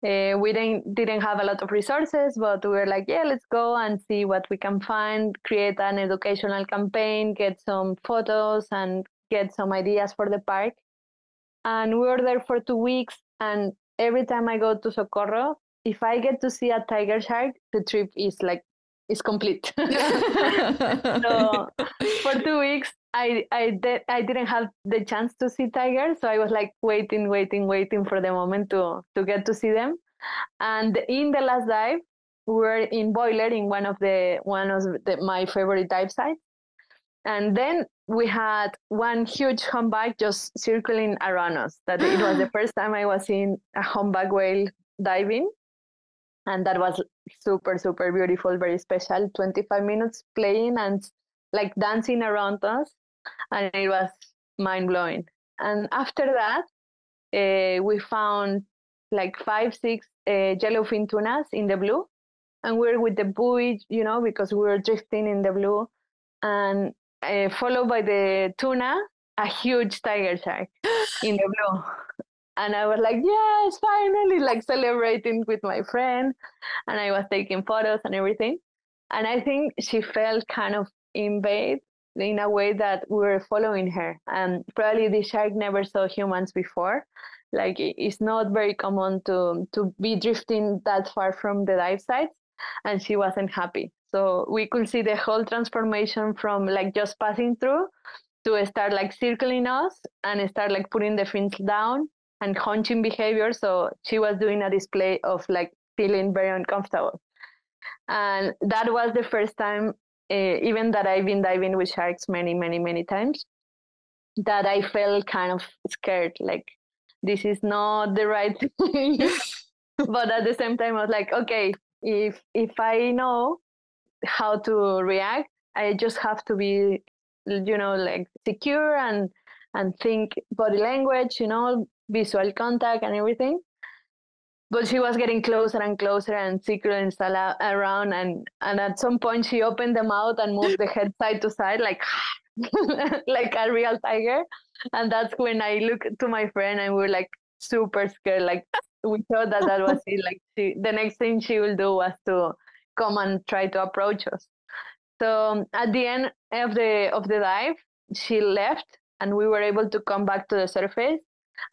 Uh, we didn't didn't have a lot of resources, but we were like, yeah, let's go and see what we can find, create an educational campaign, get some photos, and get some ideas for the park. And we were there for two weeks. And every time I go to Socorro, if I get to see a tiger shark, the trip is like is complete. so for two weeks, I I did I didn't have the chance to see tigers, so I was like waiting, waiting, waiting for the moment to to get to see them. And in the last dive, we were in Boiler in one of the one of the, my favorite dive sites, and then we had one huge humpback just circling around us. That it was the first time I was in a humpback whale diving and that was super super beautiful very special 25 minutes playing and like dancing around us and it was mind blowing and after that uh, we found like five six uh, yellowfin tunas in the blue and we are with the buoy you know because we were drifting in the blue and uh, followed by the tuna a huge tiger shark in the blue and I was like, yes, finally, like celebrating with my friend. And I was taking photos and everything. And I think she felt kind of invaded in a way that we were following her. And probably the shark never saw humans before. Like it's not very common to to be drifting that far from the dive sites, and she wasn't happy. So we could see the whole transformation from like just passing through to start like circling us and start like putting the fins down and hunching behavior. So she was doing a display of like feeling very uncomfortable. And that was the first time, uh, even that I've been diving with sharks many, many, many times, that I felt kind of scared. Like, this is not the right thing. but at the same time, I was like, okay, if if I know how to react, I just have to be, you know, like secure and and think body language, you know, visual contact and everything. But she was getting closer and closer and circling around. And, and at some point, she opened the mouth and moved the head side to side, like, like a real tiger. And that's when I looked to my friend and we were like super scared. Like, we thought that that was it. Like, she, the next thing she will do was to come and try to approach us. So um, at the end of the of the dive, she left, and we were able to come back to the surface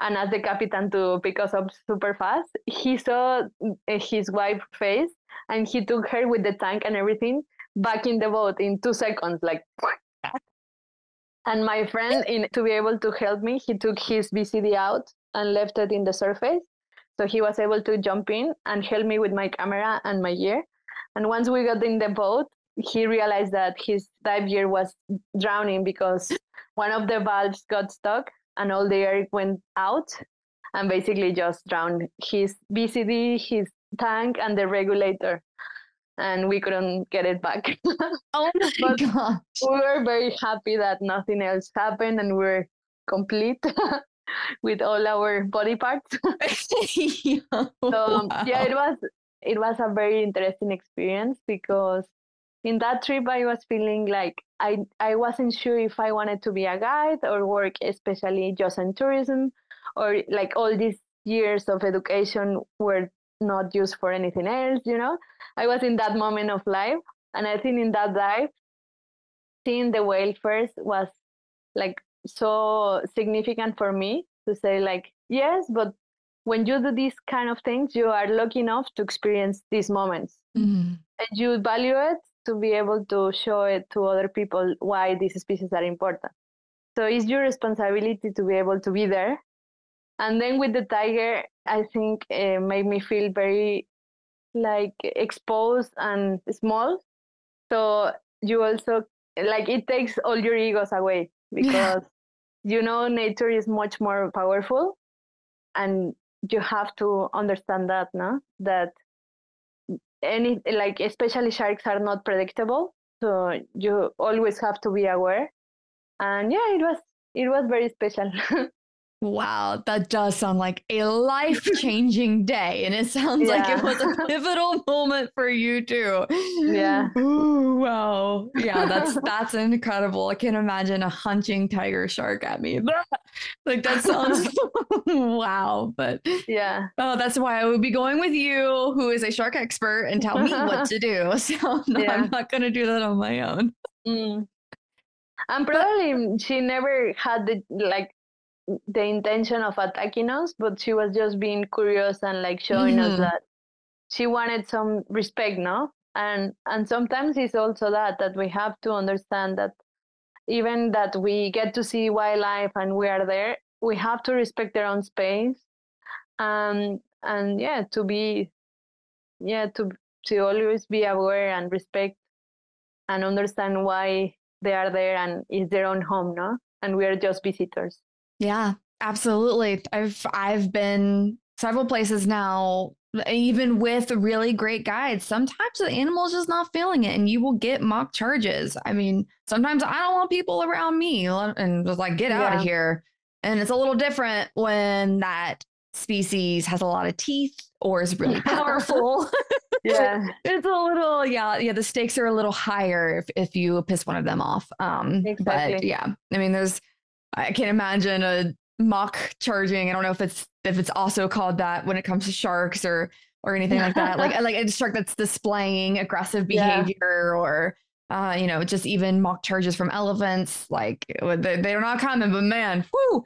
and asked the captain to pick us up super fast. He saw eh, his wife face and he took her with the tank and everything back in the boat in two seconds, like. and my friend, in to be able to help me, he took his BCD out and left it in the surface. So he was able to jump in and help me with my camera and my gear. And once we got in the boat, he realized that his dive gear was drowning because one of the valves got stuck and all the air went out and basically just drowned his BCD, his tank, and the regulator. And we couldn't get it back. oh my god! We were very happy that nothing else happened and we we're complete with all our body parts. yeah. So wow. yeah, it was it was a very interesting experience because in that trip I was feeling like I I wasn't sure if I wanted to be a guide or work especially just in tourism or like all these years of education were not used for anything else, you know. I was in that moment of life and I think in that dive seeing the whale first was like so significant for me to say like yes, but when you do these kind of things, you are lucky enough to experience these moments. Mm-hmm. And you value it to be able to show it to other people why these species are important. So it's your responsibility to be able to be there. And then with the tiger, I think it made me feel very like exposed and small. So you also like it takes all your egos away because yeah. you know nature is much more powerful and you have to understand that no that any like especially sharks are not predictable so you always have to be aware. And yeah it was it was very special Wow, that does sound like a life changing day. And it sounds yeah. like it was a pivotal moment for you too. Yeah. Ooh, wow. Yeah, that's that's incredible. I can imagine a hunching tiger shark at me. like that sounds wow. But yeah. Oh, that's why I would be going with you, who is a shark expert, and tell me what to do. So no, yeah. I'm not gonna do that on my own. Mm. And probably she never had the like the intention of attacking us, but she was just being curious and like showing mm-hmm. us that she wanted some respect, no? And and sometimes it's also that that we have to understand that even that we get to see wildlife and we are there, we have to respect their own space. Um and yeah, to be yeah, to to always be aware and respect and understand why they are there and is their own home, no? And we are just visitors. Yeah, absolutely. I've I've been several places now even with really great guides, sometimes the animal is just not feeling it and you will get mock charges. I mean, sometimes I don't want people around me and just like, get yeah. out of here. And it's a little different when that species has a lot of teeth or is really powerful. yeah. it's a little, yeah, yeah, the stakes are a little higher if, if you piss one of them off. Um, exactly. but yeah, I mean, there's, I can't imagine a mock charging. I don't know if it's if it's also called that when it comes to sharks or or anything like that. like like a shark that's displaying aggressive behavior yeah. or uh, you know, just even mock charges from elephants. Like they, they're not common, but man, whoo,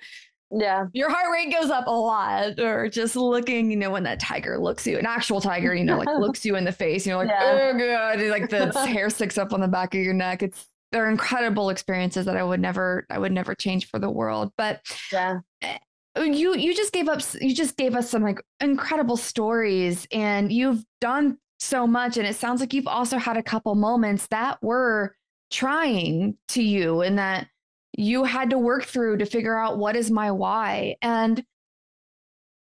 yeah, your heart rate goes up a lot. Or just looking, you know, when that tiger looks you, an actual tiger, you know, like looks you in the face, you know, like yeah. oh god, like the hair sticks up on the back of your neck. It's they're incredible experiences that I would never I would never change for the world. But yeah. Eh, you you just gave up you just gave us some like incredible stories and you've done so much and it sounds like you've also had a couple moments that were trying to you and that you had to work through to figure out what is my why and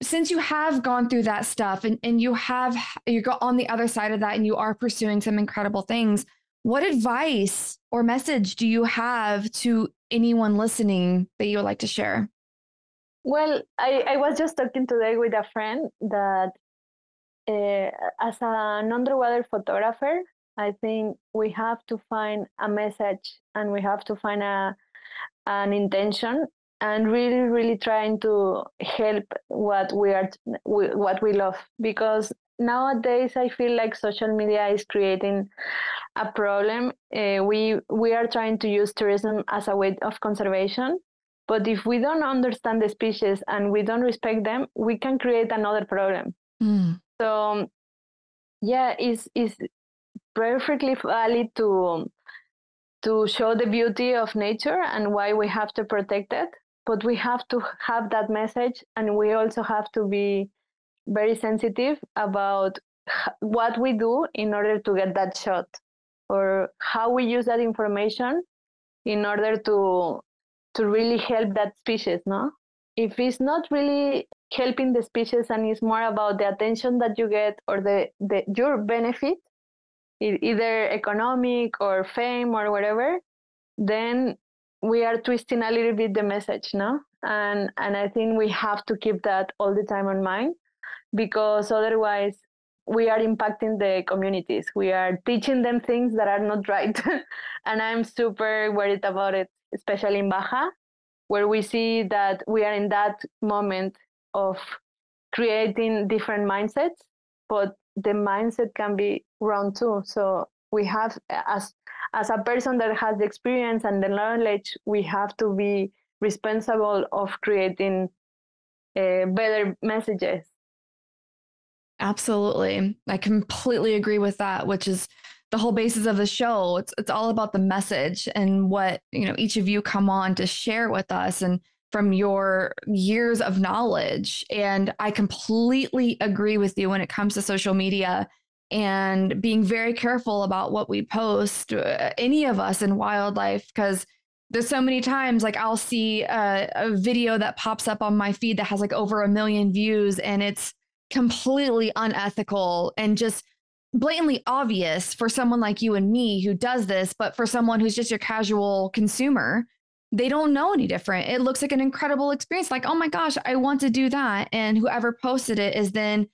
since you have gone through that stuff and, and you have you go on the other side of that and you are pursuing some incredible things what advice or message do you have to anyone listening that you would like to share? Well, I, I was just talking today with a friend that uh, as an underwater photographer, I think we have to find a message and we have to find a an intention and really really trying to help what we are what we love because nowadays i feel like social media is creating a problem uh, we we are trying to use tourism as a way of conservation but if we don't understand the species and we don't respect them we can create another problem mm. so yeah it's, it's perfectly valid to to show the beauty of nature and why we have to protect it but we have to have that message and we also have to be very sensitive about what we do in order to get that shot or how we use that information in order to to really help that species no? If it's not really helping the species and it's more about the attention that you get or the, the your benefit either economic or fame or whatever then we are twisting a little bit the message no? And and i think we have to keep that all the time in mind because otherwise we are impacting the communities. We are teaching them things that are not right. And i'm super worried about it especially in baja where we see that we are in that moment of creating different mindsets but the mindset can be wrong too. So we have as as a person that has the experience and the knowledge we have to be responsible of creating uh, better messages absolutely. I completely agree with that which is the whole basis of the show. It's it's all about the message and what you know each of you come on to share with us and from your years of knowledge. And i completely agree with you when it comes to social media and being very careful about what we post uh, any of us in wildlife because there's so many times like I'll see a, a, video that pops up on my feed that has like over a million views and it's completely unethical and just blatantly obvious for someone like you and me who does this, but for someone who's just your casual consumer, they don't know any different. It looks like an incredible experience. Like, oh my gosh, I want to do that. And whoever posted it is then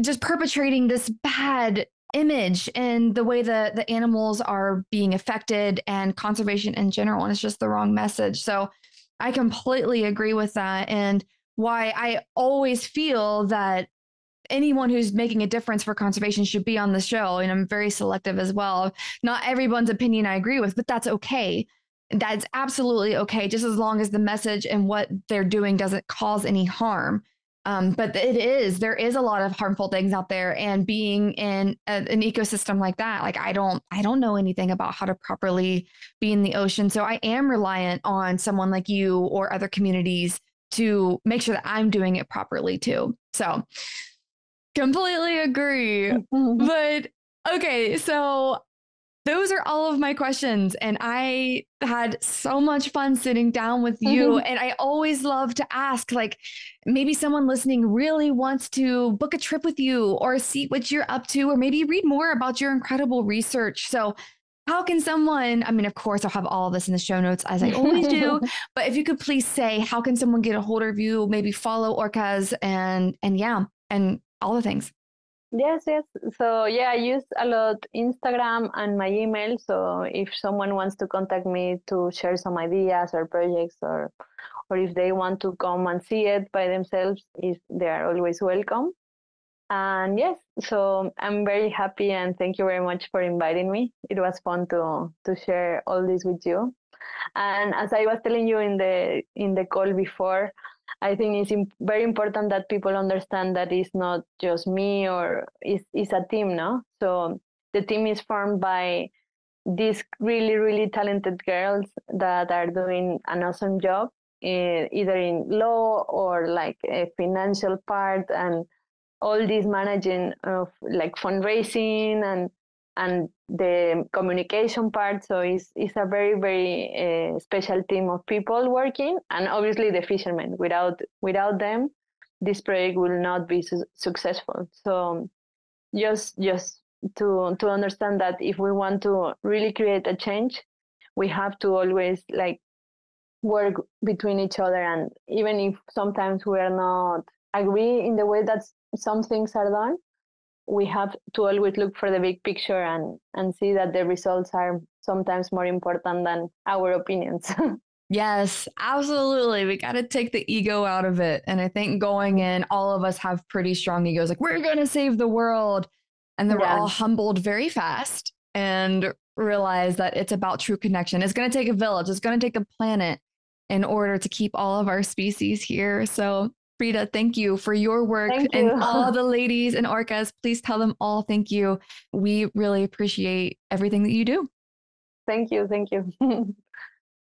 just perpetrating this bad image and the way that the animals are being affected and conservation in general. And it's just the wrong message. So I completely agree with that. And why I always feel that anyone who's making a difference for conservation should be on the show. And I'm very selective as well. Not everyone's opinion I agree with, but that's okay. That's absolutely okay, just as long as the message and what they're doing doesn't cause any harm. Um, but it is there is a lot of harmful things out there, and being in a, an ecosystem like that, like I don't I don't know anything about how to properly be in the ocean, so I am reliant on someone like you or other communities to make sure that I'm doing it properly too. So completely agree. but okay, so those are all of my questions. And I had so much fun sitting down with you. Mm-hmm. And I always love to ask, like, maybe someone listening really wants to book a trip with you or see what you're up to, or maybe read more about your incredible research. So, how can someone, I mean, of course, I'll have all of this in the show notes as I always do, but if you could please say, how can someone get a hold of you, maybe follow Orcas and, and yeah, and all the things. Yes, yes. So yeah, I use a lot Instagram and my email. So if someone wants to contact me to share some ideas or projects or or if they want to come and see it by themselves, is they are always welcome. And yes, so I'm very happy and thank you very much for inviting me. It was fun to to share all this with you. And as I was telling you in the in the call before, I think it's imp- very important that people understand that it's not just me or it's, it's a team, no? So the team is formed by these really, really talented girls that are doing an awesome job, uh, either in law or like a financial part and all this managing of like fundraising and and the communication part. So it's, it's a very, very uh, special team of people working, and obviously the fishermen. Without without them, this project will not be su- successful. So just just to to understand that if we want to really create a change, we have to always like work between each other, and even if sometimes we are not agree in the way that some things are done we have to always look for the big picture and and see that the results are sometimes more important than our opinions yes absolutely we got to take the ego out of it and i think going in all of us have pretty strong egos like we're going to save the world and then yeah. we're all humbled very fast and realize that it's about true connection it's going to take a village it's going to take a planet in order to keep all of our species here so Frida, thank you for your work you. and all the ladies and orcas. Please tell them all thank you. We really appreciate everything that you do. Thank you. Thank you.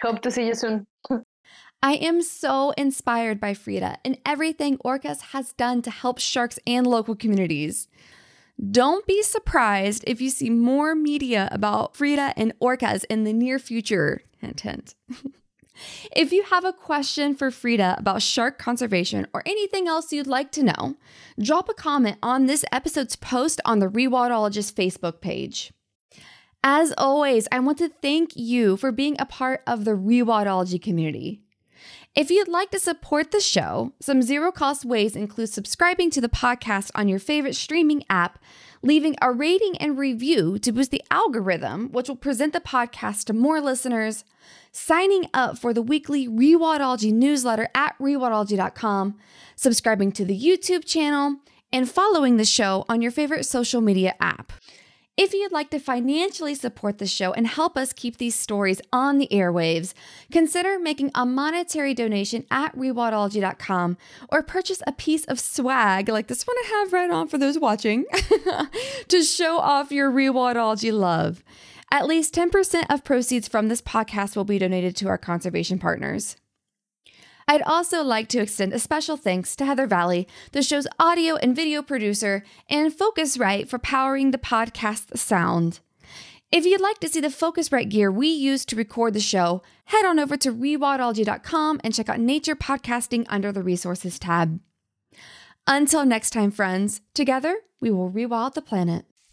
Hope to see you soon. I am so inspired by Frida and everything Orcas has done to help sharks and local communities. Don't be surprised if you see more media about Frida and orcas in the near future. Hint, hint. if you have a question for Frida about shark conservation or anything else you'd like to know, drop a comment on this episode's post on the Rewildologist Facebook page. As always, I want to thank you for being a part of the Rewildology community. If you'd like to support the show, some zero cost ways include subscribing to the podcast on your favorite streaming app, leaving a rating and review to boost the algorithm, which will present the podcast to more listeners, signing up for the weekly Rewildology newsletter at rewildology.com, subscribing to the YouTube channel, and following the show on your favorite social media app. If you'd like to financially support the show and help us keep these stories on the airwaves, consider making a monetary donation at rewildology.com or purchase a piece of swag like this one I have right on for those watching to show off your rewildology love. At least 10% of proceeds from this podcast will be donated to our conservation partners. I'd also like to extend a special thanks to Heather Valley, the show's audio and video producer, and Focusrite for powering the podcast sound. If you'd like to see the Focusrite gear we use to record the show, head on over to rewildology.com and check out Nature Podcasting under the Resources tab. Until next time, friends, together we will rewild the planet.